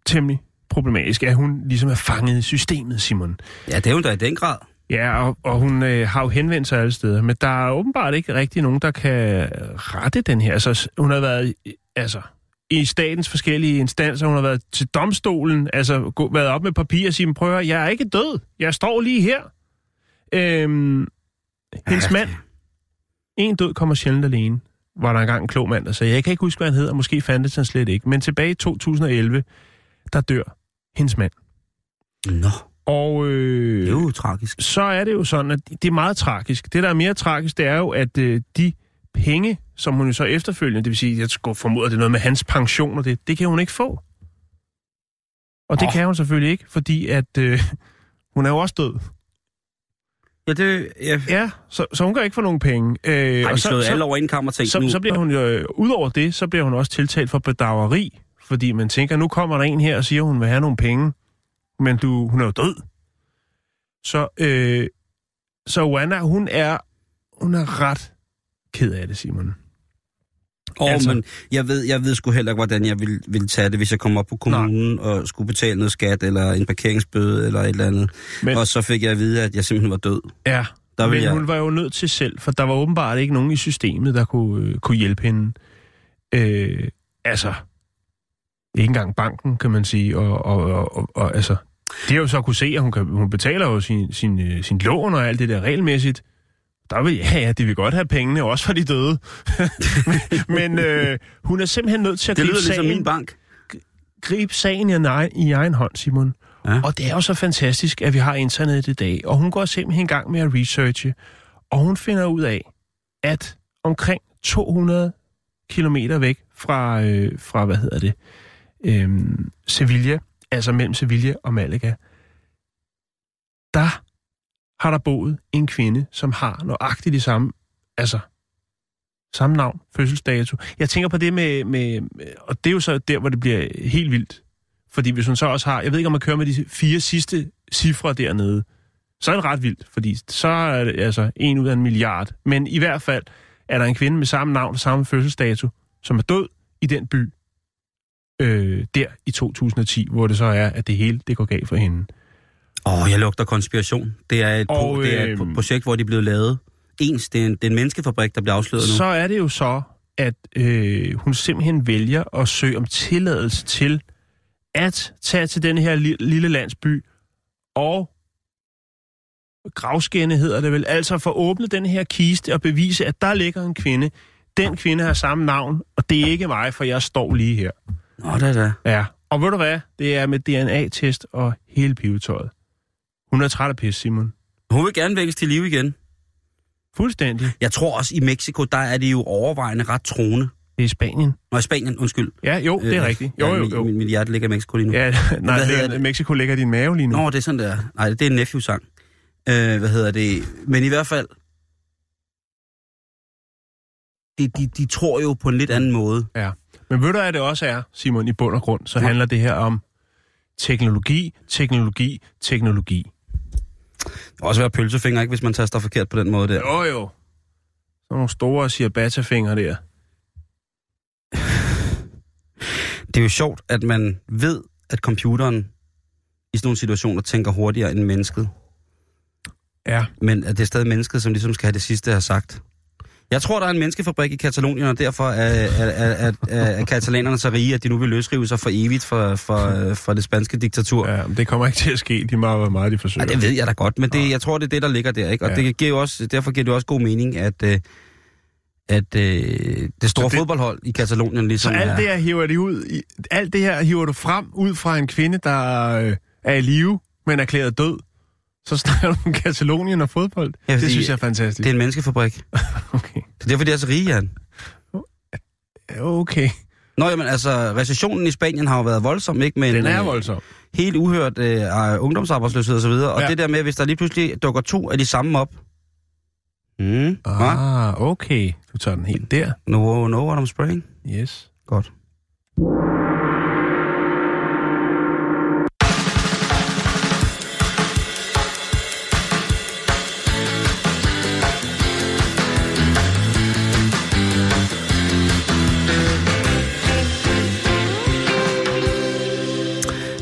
temmelig problematisk, at hun ligesom er fanget i systemet, Simon. Ja, det er hun da i den grad. Ja, og, og hun øh, har jo henvendt sig alle steder, men der er åbenbart ikke rigtig nogen, der kan rette den her. Altså, hun har været altså, i statens forskellige instanser, hun har været til domstolen, altså gå, været op med papir og sige, "Men prøv at jeg er ikke død, jeg står lige her. Øhm, hendes mand, en død kommer sjældent alene, var der engang en klog mand, der sagde, jeg kan ikke huske, hvad han hedder, måske fandtes han slet ikke, men tilbage i 2011, der dør hendes mand. Nå, Og øh, det er jo tragisk. så er det jo sådan, at det er meget tragisk. Det, der er mere tragisk, det er jo, at øh, de penge, som hun jo så efterfølgende, det vil sige, jeg skulle formode, at det er noget med hans pension og det, det kan hun ikke få. Og det Åh. kan hun selvfølgelig ikke, fordi at øh, hun er jo også død. Ja, det... Ja. Ja, så, så hun kan ikke få nogen penge. Øh, Har og så, så, alle over en tænkt, så, nu... så bliver hun jo, øh, udover det, så bliver hun også tiltalt for bedrageri, fordi man tænker, nu kommer der en her og siger, hun vil have nogle penge, men du, hun er jo død. Så, øh, så Wanna, hun er, hun er ret ked af det, Simon. Åh, altså- men jeg ved, jeg ved sgu heller ikke, hvordan jeg ville, ville tage det, hvis jeg kom op på kommunen Nej. og skulle betale noget skat, eller en parkeringsbøde, eller et eller andet. Men-. Og så fik jeg at vide, at jeg simpelthen var død. Ja, Der men jeg... hun var jo nødt til selv, for der var åbenbart ikke nogen i systemet, der kunne, øh, kunne hjælpe hende. Øh, altså, ikke engang banken, kan man sige, og, og, og, og, og altså, de har jo så kunne se, at hun, kan, hun betaler jo sin, sin, øh, sin lån og alt det der regelmæssigt. Der vil, ja, ja, de vil godt have pengene, også for de døde. men øh, hun er simpelthen nødt til at Det gribe lyder ligesom sagen, min bank. gribe sagen i, en egen, i egen hånd, Simon. Ja. Og det er jo så fantastisk, at vi har internet i dag. Og hun går simpelthen i gang med at researche. Og hun finder ud af, at omkring 200 kilometer væk fra, øh, fra hvad hedder det, øhm, Sevilla, altså mellem Sevilla og Malaga, der har der boet en kvinde, som har nøjagtigt det samme, altså samme navn, fødselsdato. Jeg tænker på det med, med, og det er jo så der, hvor det bliver helt vildt. Fordi hvis hun så også har, jeg ved ikke, om man kører med de fire sidste cifre dernede, så er det ret vildt, fordi så er det altså en ud af en milliard. Men i hvert fald er der en kvinde med samme navn og samme fødselsdato, som er død i den by øh, der i 2010, hvor det så er, at det hele det går galt for hende. Åh, oh, jeg lugter konspiration. Det er, et Og, pro, det er et øhm, pro- projekt, hvor de er blevet lavet ens. Det er en, det er en menneskefabrik, der bliver afsløret nu. Så er det jo så, at øh, hun simpelthen vælger at søge om tilladelse til at tage til den her li- lille landsby og gravskænde hedder det vel, altså for at åbne den her kiste og bevise, at der ligger en kvinde. Den kvinde har samme navn, og det er ikke mig, for jeg står lige her. Nå, det er det. Ja, og ved du hvad? Det er med DNA-test og hele pivetøjet. Hun er træt af pis, Simon. Hun vil gerne vækkes til live igen. Fuldstændig. Jeg tror også, i Mexico, der er det jo overvejende ret troende. Det er i Spanien. Nå, i Spanien, undskyld. Ja, jo, det er Øh, rigtigt. Jo, ja, jo, jo. mit, mit hjerte ligger i Mexico lige nu. Ja, nej, Hvad det, det? Mexico ligger i din mave lige nu. Nå, det er sådan der. Nej, det er en nephew-sang. Øh, hvad hedder det? Men i hvert fald, de, de, de tror jo på en lidt anden måde. Ja. Men ved du, hvad det også er, Simon, i bund og grund? Så Ja. handler det her om teknologi, teknologi, teknologi. Det også være pølsefinger, ikke, hvis man taster forkert på den måde der. Jo, jo. Sådan nogle store ciabatta-fingre der. Det er jo sjovt, at man ved, at computeren i sådan nogle situationer tænker hurtigere end mennesket. Ja. Men at det er stadig mennesket, som ligesom skal have det sidste, jeg har sagt. Jeg tror, der er en menneskefabrik i Katalonien, og derfor er, er, er, er, er, er katalanerne så rige, at de nu vil løsrive sig for evigt fra, fra, fra det spanske diktatur. ja, men det kommer ikke til at ske. De må hvor meget de forsøger. Ja, det ved jeg da godt, men det, jeg tror, det er det, der ligger der. Ikke? Og Ja. det giver jo også, derfor giver det også god mening, at, øh, at øh, det store det- det, fodboldhold i Katalonien Så ligesom alt er... det her hiver de ud i, alt det her hiver du frem ud fra en kvinde, der øh, er i live, men erklæret død. Så snakker du om Katalonien og fodbold. Ja, det synes jeg er fantastisk. Det er en menneskefabrik. Okay. Det er derfor, de er så rige, Jan. Okay. Nå, jamen altså, recessionen i Spanien har jo været voldsom, ikke? Men, Den er øh, voldsom. Helt uhørt øh, ungdomsarbejdsløshed og så videre. Og Ja. det der med, hvis der lige pludselig dukker to af de samme op. Mm, ah. Ah, okay. Du tager den helt der. No, know what I'm spraying? Yes. Godt.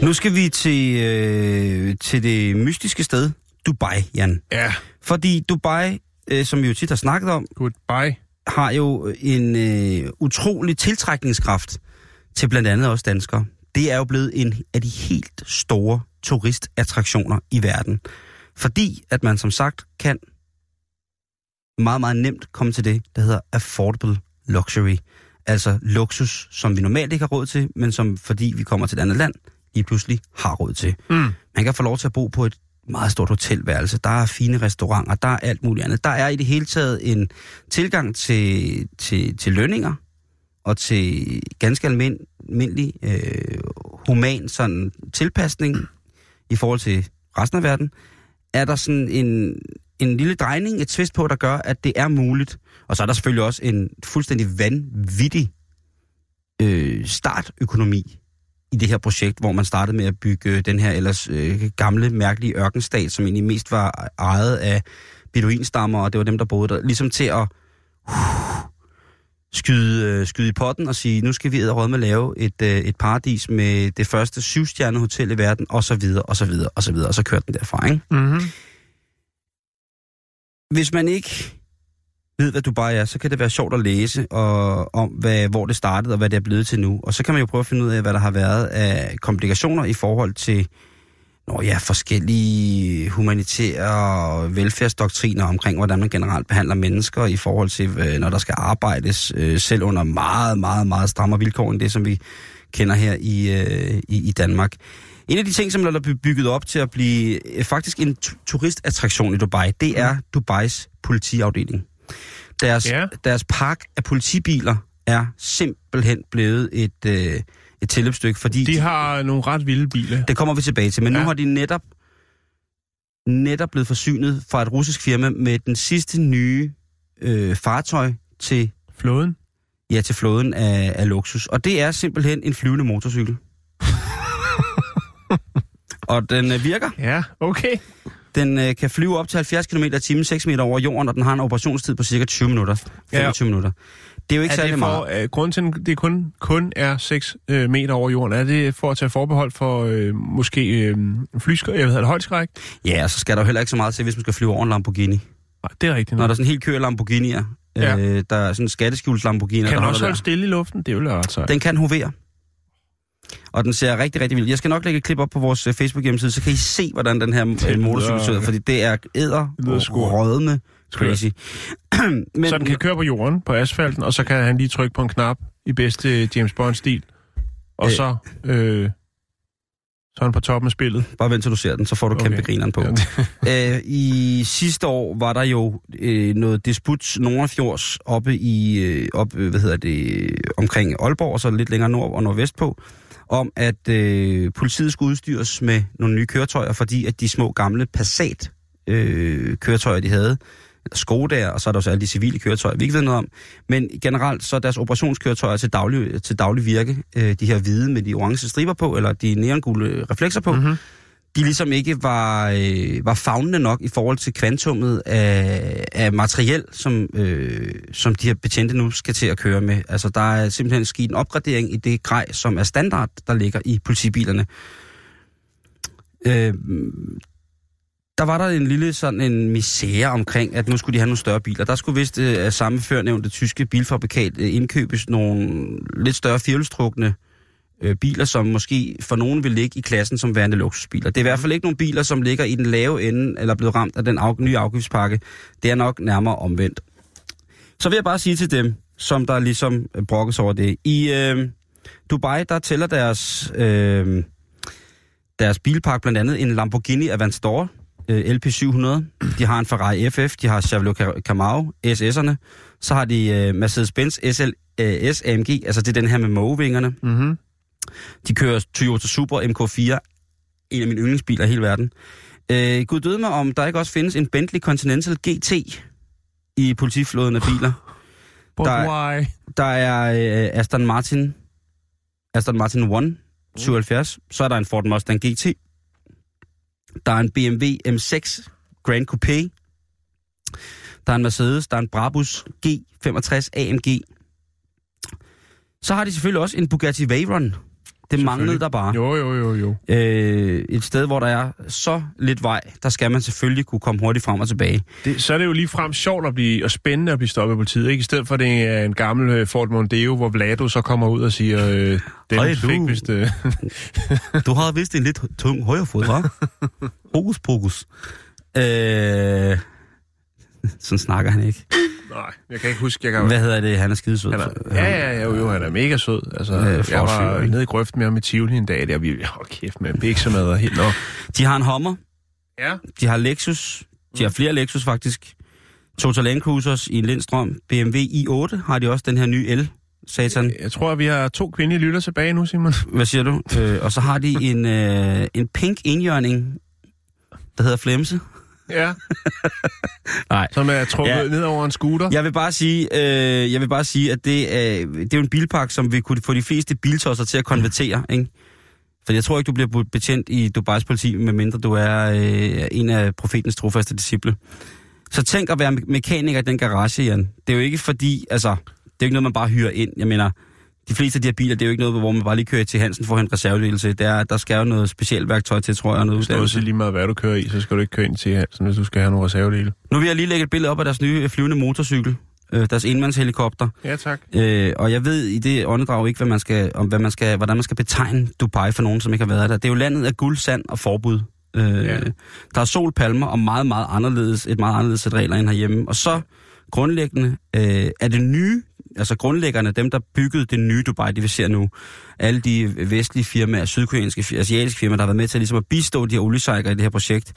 Nu skal vi til, øh, til det mystiske sted, Dubai, Jan. Ja. Fordi Dubai, øh, som vi jo tit har snakket om, Goodbye. har jo en øh, utrolig tiltrækningskraft til blandt andet også danskere. Det er jo blevet en af de helt store turistattraktioner i verden. Fordi at man som sagt kan meget, meget nemt komme til det, der hedder affordable luxury. Altså luksus, som vi normalt ikke har råd til, men som fordi vi kommer til et andet land, lige pludselig har råd til. Mm. Man kan få lov til at bo på et meget stort hotelværelse. Der er fine restauranter, der er alt muligt andet. Der er i det hele taget en tilgang til, til, til lønninger og til ganske almin, almindelig øh, human sådan, tilpasning i forhold til resten af verden. Er der sådan en, en lille drejning, et twist på, der gør, at det er muligt. Og så er der selvfølgelig også en fuldstændig vanvittig øh, startøkonomi i det her projekt, hvor man startede med at bygge den her ellers øh, gamle, mærkelige ørkenstat, som egentlig mest var ejet af beduinstammer, og det var dem, der boede der, ligesom til at uh, skyde, øh, skyde i potten og sige, nu skal vi råd med lave et, øh, et paradis med det første syvstjernede hotel i verden, og så videre, og så videre, og så videre, og så kørte den derfra, ikke? Mm-hmm. Hvis man ikke ved, hvad Dubai er, så kan det være sjovt at læse og, om, hvad, hvor det startede og hvad det er blevet til nu. Og så kan man jo prøve at finde ud af, hvad der har været af komplikationer i forhold til når ja, forskellige humanitære velfærdsdoktriner omkring, hvordan man generelt behandler mennesker i forhold til, øh, når der skal arbejdes, øh, selv under meget, meget, meget strammere vilkår end det, som vi kender her i, øh, i, i Danmark. En af de ting, som er blevet bygget op til at blive faktisk en tu- turistattraktion i Dubai, det er Dubais politiafdeling. Deres, Ja. deres park af politibiler er simpelthen blevet et, øh, et tilløbsstykke, fordi De har nogle ret vilde biler. det kommer vi tilbage til. Men ja. Nu har de netop, netop blevet forsynet fra et russisk firma med den sidste nye øh, fartøj til, Flåden. ja, til flåden af, af luksus. Og det er simpelthen en flyvende motorcykel. og den øh, virker. Ja, okay. Den øh, kan flyve op til 70 km i timen, 6 meter over jorden, og den har en operationstid på cirka 20 minutter. 25 ja. minutter. Det er jo ikke Er særlig for, meget. uh, grunden til, at det kun, kun er 6 uh, meter over jorden, er det for at tage forbehold for uh, måske uh, flyskræk, jeg ved det, højdeskræk? Ja, og så skal der jo heller ikke så meget til, hvis man skal flyve over en Lamborghini. Nej, det er rigtigt. Når der er sådan en helt kø af Lamborghinier, Ja. øh, der er sådan en skatteskjult Lamborghini, kan der den også der. holde stille i luften? Det vil jeg ret sejt. Den kan hovere. Og den ser rigtig, rigtig vild. Jeg skal nok lægge et klip op på vores øh, Facebook-hjemmeside, så kan I se, hvordan den her øh, motorcykel ser ud, fordi det er æder og rødme crazy. Men, Så den kan køre på jorden, på asfalten, og så kan han lige trykke på en knap i bedste James Bond-stil. Og Øh. så, øh, Så er han på toppen af spillet. Bare vent til du ser den, så får du okay. kæmpe grineren på. Ja, Øh, I sidste år var der jo øh, noget disput Nordfjords oppe i, øh, op, øh, hvad hedder det, omkring Aalborg, og så lidt længere nord og nordvest på, om at øh, politiet skulle udstyres med nogle nye køretøjer, fordi at de små gamle Passat øh, køretøjer, de havde, Skoda, og så er der også alle de civile køretøjer, vi ikke ved noget om. Men generelt så er deres operationskøretøjer til daglig, til daglig virke, øh, de her hvide med de orange striber på, eller de neongule reflekser på, mm-hmm de ligesom ikke var, øh, var fagnende nok i forhold til kvantummet af, af materiel, som, øh, som de her betjente nu skal til at køre med. Altså der er simpelthen sket en opgradering i det grej, som er standard, der ligger i politibilerne. Øh, der var der en lille sådan en misære omkring, at nu skulle de have nogle større biler. Der skulle vist øh, af samme førnævnte tyske bilfabrikat øh, indkøbes nogle lidt større fjælstrukne øh, Øh, biler, som måske for nogen vil ligge i klassen som værende luksusbiler. Det er i hvert fald ikke nogle biler, som ligger i den lave ende, eller er blevet ramt af den af, nye afgiftspakke. Det er nok nærmere omvendt. Så vil jeg bare sige til dem, som der ligesom øh, brokkes over det. I øh, Dubai, der tæller deres, øh, deres bilpark blandt andet en Lamborghini Aventador, øh, LP700. De har en Ferrari FF, de har Chevrolet Camaro, SS'erne. Så har de øh, Mercedes-Benz SL, øh, SAMG, altså det er den her med mågevingerne. Mm-hmm. De kører Toyota Supra MK4, en af mine yndlingsbiler i hele verden. Øh, Gud døde mig, om der ikke også findes en Bentley Continental GT i politiflåden af biler. But Der- why? Der er øh, Aston Martin, Aston Martin One 77. Så er der en Ford Mustang GT. Der er en BMW M6 Grand Coupé. Der er en Mercedes, der er en Brabus G65 AMG. Så har de selvfølgelig også en Bugatti Veyron. Det manglede der bare. Jo, jo, jo, jo. Øh, et sted, hvor der er så lidt vej, der skal man selvfølgelig kunne komme hurtigt frem og tilbage. Det, så er det jo lige frem sjovt at blive, og spændende at blive stoppet af politiet, ikke? I stedet for, at det er en gammel øh, Ford Mondeo, hvor Vlado så kommer ud og siger, øh, den fik du. vist... Øh, Du har vist en lidt tung højrefod, hva'? Hokus pokus. Øh, sådan snakker han ikke. nej, jeg kan ikke huske, jeg kan... Hvad hedder det? Han er skidesød. Han er, ja, ja, ja, jo, jo, han er mega sød. Altså, Øh, jeg var nede i grøften med ham i Tivoli en dag, der vi, hold kæft, med biksemad og helt nok. De har en Hummer. Ja. De har Lexus. De har flere Lexus, faktisk. Total Land Cruisers i en Lindstrøm. BMW i8 har de også den her nye el. Satan. Jeg tror, vi har to kvindelige lytter tilbage nu, Simon. Hvad siger du? Øh, og så har de en, øh, en pink indjørning, der hedder Flemse. Ja. Nej. Som er trukket Ja. ned over en scooter. Jeg vil bare sige, øh, jeg vil bare sige at det er, det er jo en bilpark, som vi kunne få de fleste biltosser til at konvertere, ikke? For jeg tror ikke, du bliver betjent i Dubais politi, medmindre du er øh, en af profetens trofaste disciple. Så tænk at være me- mekaniker i den garage, Jan. Det er jo ikke fordi, altså, det er jo ikke noget, man bare hyrer ind. Jeg mener, de fleste af de her biler, det er jo ikke noget, hvor man bare lige kører til Hansen for at hente reservedel til. Der, der skal jo noget specielt værktøj til, tror jeg, og noget Hvis du også uddannelse. lige meget, hvad du kører i, så skal du ikke køre ind til Hansen, hvis du skal have nogle reservedele. Nu vil jeg lige lægge et billede op af deres nye øh, flyvende motorcykel. Øh, deres enmandshelikopter. Ja, tak. Øh, og jeg ved i det åndedrag ikke, hvad man skal, om hvad man skal, hvordan man skal betegne Dubai for nogen, som ikke har været der. Det er jo landet af guld, sand og forbud. Øh, Ja. Der er sol, palmer og meget, meget anderledes, et meget anderledes sæt regler end herhjemme. Og så grundlæggende øh, er det nye, altså grundlæggerne, dem der byggede det nye Dubai, det vi ser nu, alle de vestlige firmaer, sydkoreanske, asiatiske firmaer, der har været med til ligesom at bistå de her oliesejkere i det her projekt,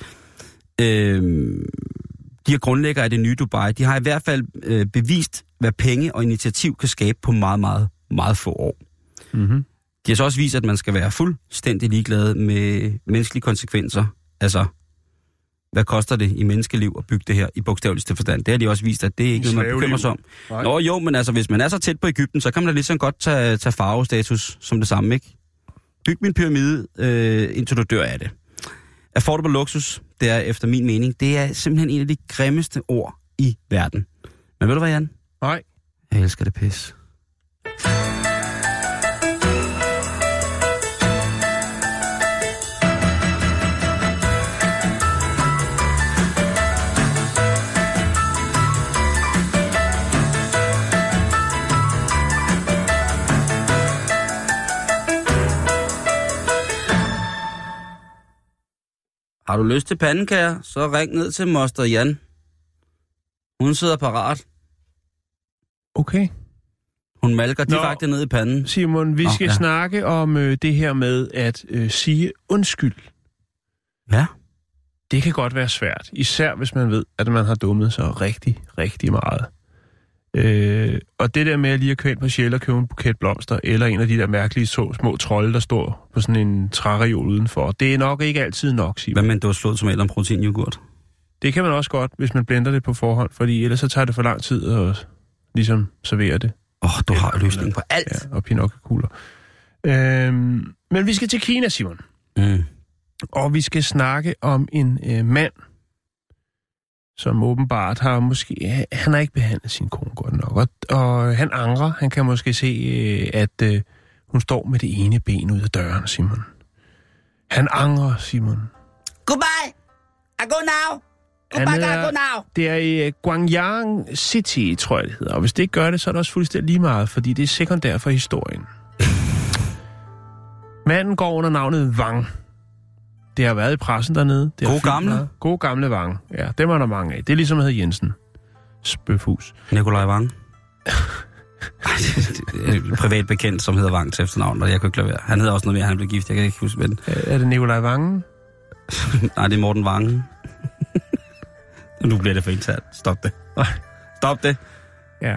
øh, de her grundlæggere af det nye Dubai, de har i hvert fald øh, bevist, hvad penge og initiativ kan skabe på meget, meget, meget få år. Mm-hmm. De har så også vist, at man skal være fuldstændig ligeglad med menneskelige konsekvenser. Altså, hvad koster det i menneskeliv at bygge det her i bogstaveligste forstand? Det har de også vist, at det er ikke noget, man bekymrer sig om. Nej. Nå jo, men altså, hvis man er så tæt på Ægypten, så kan man da ligesom godt tage, tage farvestatus som det samme, ikke? Byg min pyramide, øh, indtil du dør af det. Affordable luksus, det er efter min mening, det er simpelthen en af de grimmeste ord i verden. Men ved du hvad, Jan? Nej. Jeg elsker det pis. Har du lyst til pandekager, så ring ned til Moster Jan. Hun sidder parat. Okay. Hun malker Nå. direkte ned i panden. Simon, vi Nå, skal ja. snakke om øh, det her med at øh, sige undskyld. Ja. Det kan godt være svært, især hvis man ved, at man har dummet sig rigtig, rigtig meget. Øh, og det der med lige at køre ind på Shell og købe en buket blomster, eller en af de der mærkelige så, små trolde, der står på sådan en træreol udenfor, det er nok ikke altid nok, Simon. Hvad med en dåse flådsomel og en proteinyoghurt? Det kan man også godt, hvis man blender det på forhånd, fordi ellers så tager det for lang tid at ligesom servere det. Åh, oh, du har løsning på alt. Ja, og pinocchio-kugler. Øhm, men vi skal til Kina, Simon. Mm. Og vi skal snakke om en øh, mand, som åbenbart har måske... Han har ikke behandlet sin kone godt nok. Og, og han angrer. Han kan måske se, øh, at øh, hun står med det ene ben ud af døren, Simon. Han angrer, Simon. Goodbye! I go now! Han er, det er i øh, Guangyang City, tror jeg det hedder. Og hvis det ikke gør det, så er det også fuldstændig lige meget, fordi det er sekundært for historien. Manden går under navnet Wang. Det har været i pressen dernede. Det God fyldt gamle? meget. God gamle Wang. Ja, dem er der mange af. Det er ligesom hedde Jensen. Spøfhus. Nikolaj en privat bekendt, som hedder Wang til efternavn, og jeg kunne ikke lade være. Han hedder også noget mere, han blev gift, jeg kan ikke huske, men... Er er det Nikolaj Wangen? Nej, det er Morten Wangen. nu bliver det for internt. Stop det. Stop det. Ja.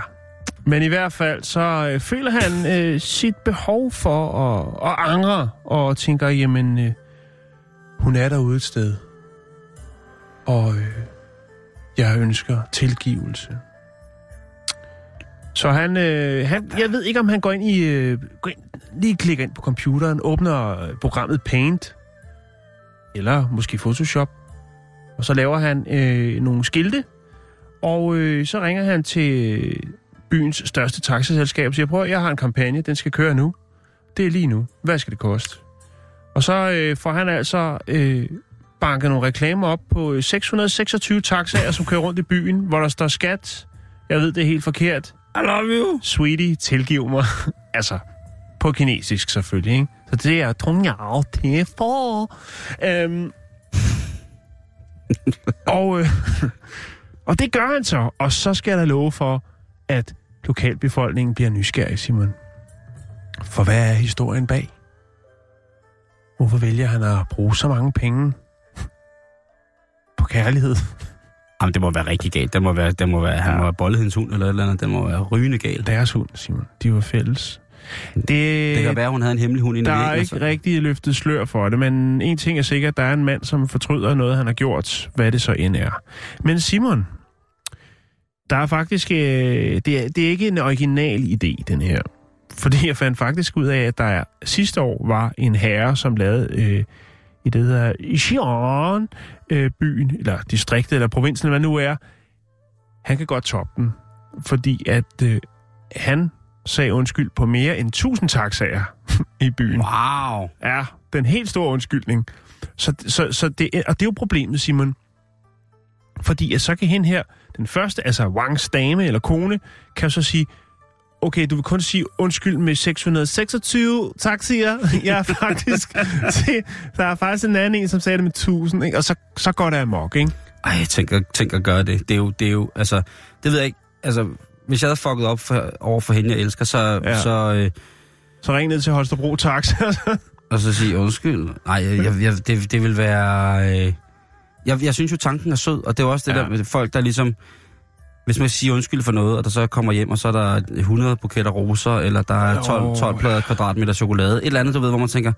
Men i hvert fald, så øh, føler han øh, sit behov for at, at angre, og tænker, jamen, øh, hun er derude et sted. Og øh, jeg ønsker tilgivelse. Så han, øh, han, jeg ved ikke, om han går ind i, øh, går ind, lige klikker ind på computeren, åbner øh, programmet Paint, eller måske Photoshop, og så laver han øh, nogle skilte, og øh, så ringer han til øh, byens største taxaselskab og siger, prøv jeg har en kampagne, den skal køre nu. Det er lige nu. Hvad skal det koste? Og så øh, får han altså øh, banket nogle reklamer op på øh, 626 taxaer, som kører rundt i byen, hvor der står skat. Jeg ved, det er helt forkert. I love you. Sweetie, tilgiv mig. altså, på kinesisk selvfølgelig, ikke? Så det er Trungyao til for. Øhm, og, øh, og det gør han så. Og så skal jeg da love for, at lokalbefolkningen bliver nysgerrig, Simon. For hvad er historien bag? Hvorfor vælger han at bruge så mange penge på kærlighed? Jamen, det må være rigtig galt. Det må være, det må være, han Ja. må være bollet hendes hund eller et eller andet. Det må være rygende galt. Deres hund, Simon. De var fælles. Det, Det kan være, hun havde en hemmelig hund i Der er ikke rigtig løftet slør for det, men en ting er sikkert, der er en mand, som fortryder noget, han har gjort, hvad det så end er. Men Simon, der er faktisk, øh, det, er, det er ikke en original idé, den her. Fordi jeg fandt faktisk ud af, at der er, sidste år var en herre, som lavede øh, i det hedder Xi'an, øh, byen, eller distriktet, eller provinsen, eller hvad nu er. Han kan godt toppe den, fordi at øh, han sagde undskyld på mere end 1000 taxaer i byen. Wow. Ja, den helt store undskyldning. Så, så, så det, og det er jo problemet, Simon. Fordi at så kan hende her, den første, altså Wangs dame eller kone, kan så sige, okay, du vil kun sige undskyld med 626 taxier. Jeg er faktisk... til, der er faktisk en anden en, som sagde det med 1000, ikke? og så, så går det amok, ikke? Ej, tænk at, tænk at gøre det. Det er jo, det er jo, altså, det ved jeg ikke, altså, hvis jeg havde fucket op for, over for hende, jeg elsker, så, Ja. så, øh, Så ring ned til Holstebro Taxa. og så sige undskyld. Nej, jeg, jeg, det, det vil være, øh, jeg, jeg synes jo, tanken er sød, og det er også det ja. der med folk, der ligesom, hvis man siger undskyld for noget, og der så kommer hjem, og så er der 100 buketter roser, eller der er 12, Åh. 12 plader kvadratmeter chokolade, et eller andet, du ved, hvor man tænker,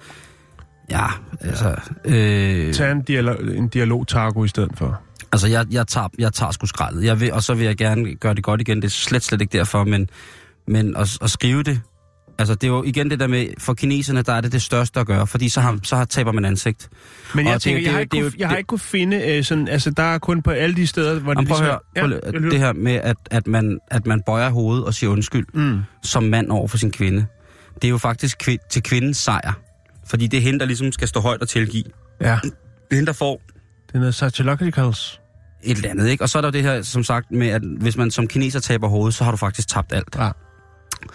ja, altså, øh, Tag en, dialog, en dialog-taco i stedet for. Altså, jeg, jeg, tager, jeg tager sgu skraldet. Jeg vil, og så vil jeg gerne gøre det godt igen. Det er slet, slet ikke derfor, men, men at, at skrive det... Altså, det er jo igen det der med, for kineserne, der er det det største at gøre, fordi så, har, så har, taber man ansigt. Men jeg Og tænker, det- jeg, har det- ikke det kunne, jeg har ikke kunne finde øh, sådan, altså der er kun på alle de steder, hvor det ligesom- høre, prøv, Ja, det her med, at, at, man, at man bøjer hovedet og siger undskyld Mm. som mand over for sin kvinde. Det er jo faktisk kvi- til kvindens sejr. Fordi det er hende, der ligesom skal stå højt og tilgive. Ja, Det er hende, der får det er noget psychologicals. et eller andet, ikke? Og så er der det her, som sagt, med, at hvis man som kineser taber hovedet, så har du faktisk tabt alt. Ja.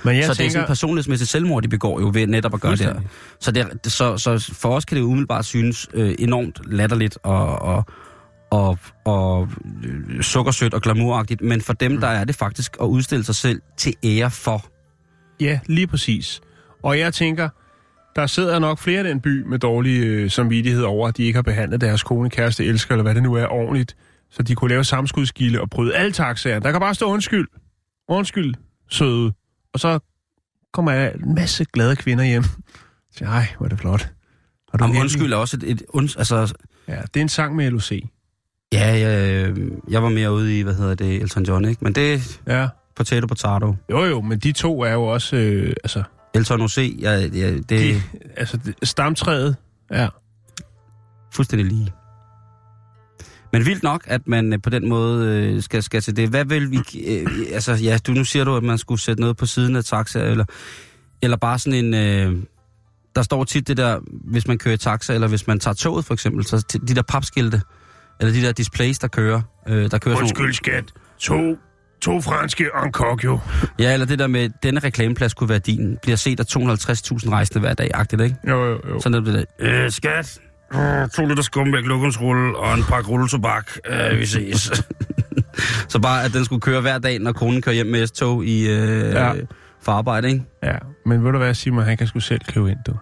Men jeg så det er tænker, sådan personlighedsmæssigt selvmord, de begår jo ved netop at gøre det her. Så, det, er- så, så for os kan det jo umiddelbart synes øh, enormt latterligt og, og, og, og øh, sukkersødt og glamouragtigt, men for dem, mm. der er det faktisk at udstille sig selv til ære for Ja, lige præcis. Og jeg tænker, der sidder nok flere i den by med dårlig øh, samvittighed over, at de ikke har behandlet deres kone, kæreste, elsker, eller hvad det nu er, ordentligt. Så de kunne lave samskudskilde og bryde alle taxaer. Der kan bare stå undskyld. Undskyld, søde. Og så kommer jeg en masse glade kvinder hjem. Så ej, hvor er det flot. Har du Om undskyld er også et, et und, altså, Ja, det er en sang med LOC. ja, jeg, jeg var mere ude i, hvad hedder det, Elton John, ikke? Men det Ja. potato potato. Jo jo, men de to er jo også, øh, altså, Elton OC, ja, ja, det de, altså stamtræet. Ja. fuldstændig lige. Men vildt nok, at man øh, på den måde øh, skal, skal til det. Hvad vil vi... Øh, altså, ja, du, nu siger du, at man skulle sætte noget på siden af taxa, eller, eller bare sådan en... Øh, der står tit det der, hvis man kører i taxa, eller hvis man tager toget for eksempel, så de der papskilte, eller de der displays, der kører. Øh, der kører sådan nogle- skat. To, to franske en kokjo. Ja, eller det der med, denne reklameplads kunne være din, bliver set af 250.000 rejsende hver dag, agtigt, ikke? Jo, jo, jo. Sådan er det der. Øh, skat, to liter skummæk, lokumsrulle og en pakke rulletobak. Øh, vi ses. så bare, at den skulle køre hver dag, når konen kører hjem med S-tog i øh, Ja. ja. for arbejde, ikke? Ja, men ved du hvad, Simon, han kan sgu selv købe ind, du.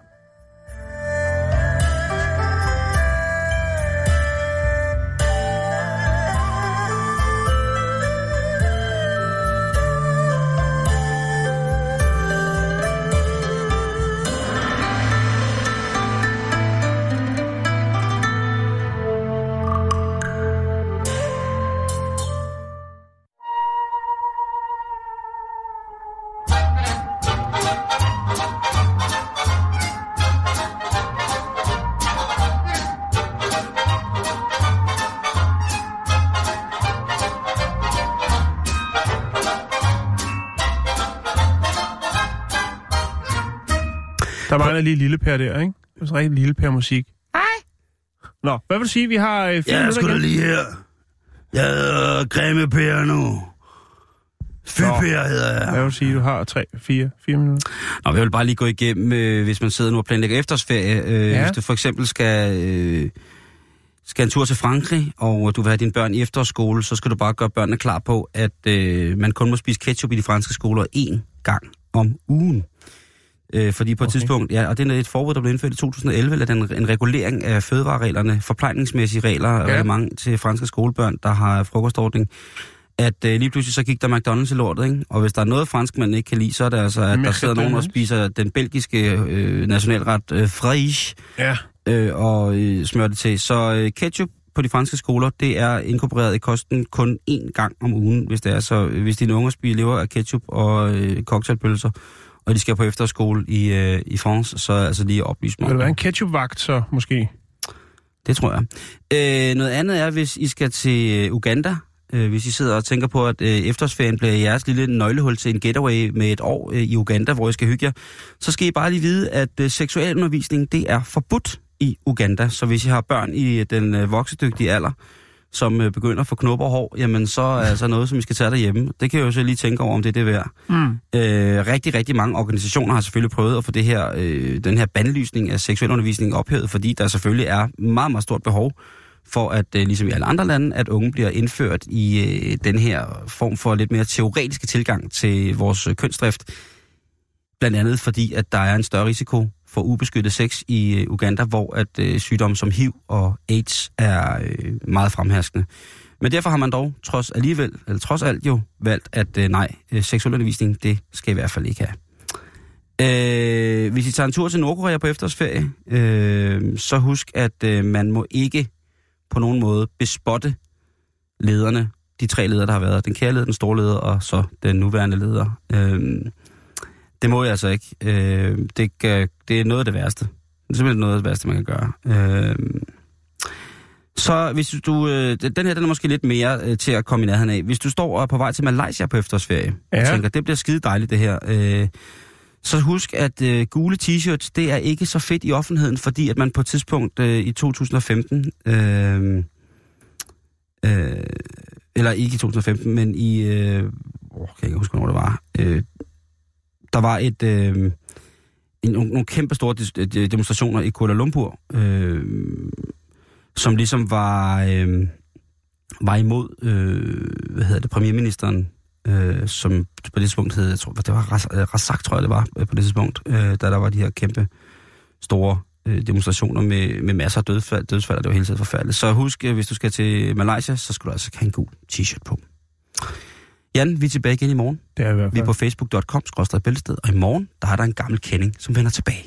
Der mangler lige lille Per der, ikke? Det er så rigtig lille Per musik. Hej. Nå, hvad vil du sige? Vi har øh, fire minutter igen. lige her. Jeg hedder Grimme Per nu. Fy Nå. Per hedder jeg. Hvad vil du sige? Du har tre, fire, fire minutter. Nå, jeg vil bare lige gå igennem, øh, hvis man sidder nu og planlægger efterårsferie. Øh, Ja. ja. Hvis du for eksempel skal, øh, skal en tur til Frankrig, og du vil have dine børn i efterårsskole, så skal du bare gøre børnene klar på, at øh, man kun må spise ketchup i de franske skoler én gang om ugen. Øh, fordi på et Okay. tidspunkt, ja, og det er et forbud, der blev indført i 2011, eller den, en regulering af fødevarereglerne, forplejningsmæssige regler og Ja. McDonald's. spiser den belgiske øh, nationalret øh, fraiche, Ja. øh, og øh, smør det til. Så øh, ketchup på de franske skoler, det er inkorporeret i kosten kun én gang om ugen, hvis det er så. øh, Hvis dine unger spiser lever af ketchup og øh, cocktailpølser, og de skal på efterskole i, øh, i France, så altså lige oplyse mig. Vil du være en det. ketchupvagt så, måske? Det tror jeg. Øh, noget andet er, hvis I skal til øh, Uganda, øh, hvis I sidder og tænker på, at øh, efterårsferien bliver jeres lille nøglehul til en getaway med et år øh, i Uganda, hvor I skal hygge jer, så skal I bare lige vide, at øh, seksualundervisning, det er forbudt i Uganda. Så hvis I har børn i den øh, voksedygtige alder, som øh, begynder at få knopper og hår, jamen så er altså noget, som I skal tage derhjemme. Det kan jeg jo så lige tænke over, om det er det værd. Mm. Øh, rigtig, rigtig mange organisationer har selvfølgelig prøvet at få det her, øh, den her bandlysning af seksualundervisning ophævet, fordi der selvfølgelig er meget, meget stort behov for, at øh, ligesom i alle andre lande, at unge bliver indført i øh, den her form for lidt mere teoretiske tilgang til vores øh, kønsdrift. Blandt andet fordi, at der er en større risiko for ubeskyttet sex i øh, Uganda, hvor at øh, sygdomme som HIV og AIDS er øh, meget fremherskende. Men derfor har man dog trods alligevel, eller trods alt jo, valgt, at øh, nej, øh, seksualundervisning, det skal i hvert fald ikke have. Øh, hvis I tager en tur til Nordkorea på efterårsferie, øh, så husk, at øh, man må ikke på nogen måde bespotte lederne, de tre ledere, der har været. Den kære leder, den store leder og så den nuværende leder. Øh, det må jeg altså ikke. Øh, det, det er noget af det værste. Det er simpelthen noget af det værste, man kan gøre. Øh, så hvis du, øh, den her den er måske lidt mere øh, til at komme i nærheden af. Hvis du står og er på vej til Malaysia på efterårsferie, Ja. og tænker, det bliver skide dejligt det her, øh, så husk, at øh, gule t-shirts, det er ikke så fedt i offentligheden, fordi at man på et tidspunkt øh, i 2015, øh, øh, eller ikke i 2015, men i, øh, åh, kan jeg ikke huske, hvornår det var, øh, der var et, øh, en, nogle, nogle kæmpe store øh, demonstrationer i Kuala Lumpur, øh, som ligesom var, øh, var imod, øh, hvad hedder det, premierministeren, øh, som på det tidspunkt hed, jeg tror, det var øh, Razak, tror jeg det var, øh, på det tidspunkt, øh, da der var de her kæmpe store øh, demonstrationer med, med masser af dødsfald, dødsfald, og det var hele tiden forfærdeligt. Så husk, hvis du skal til Malaysia, så skal du altså have en god t-shirt på. Jan, vi er tilbage igen i morgen. Det er i hvert Vi er fald. på facebook.com, og i morgen, der er der en gammel kending, som vender tilbage.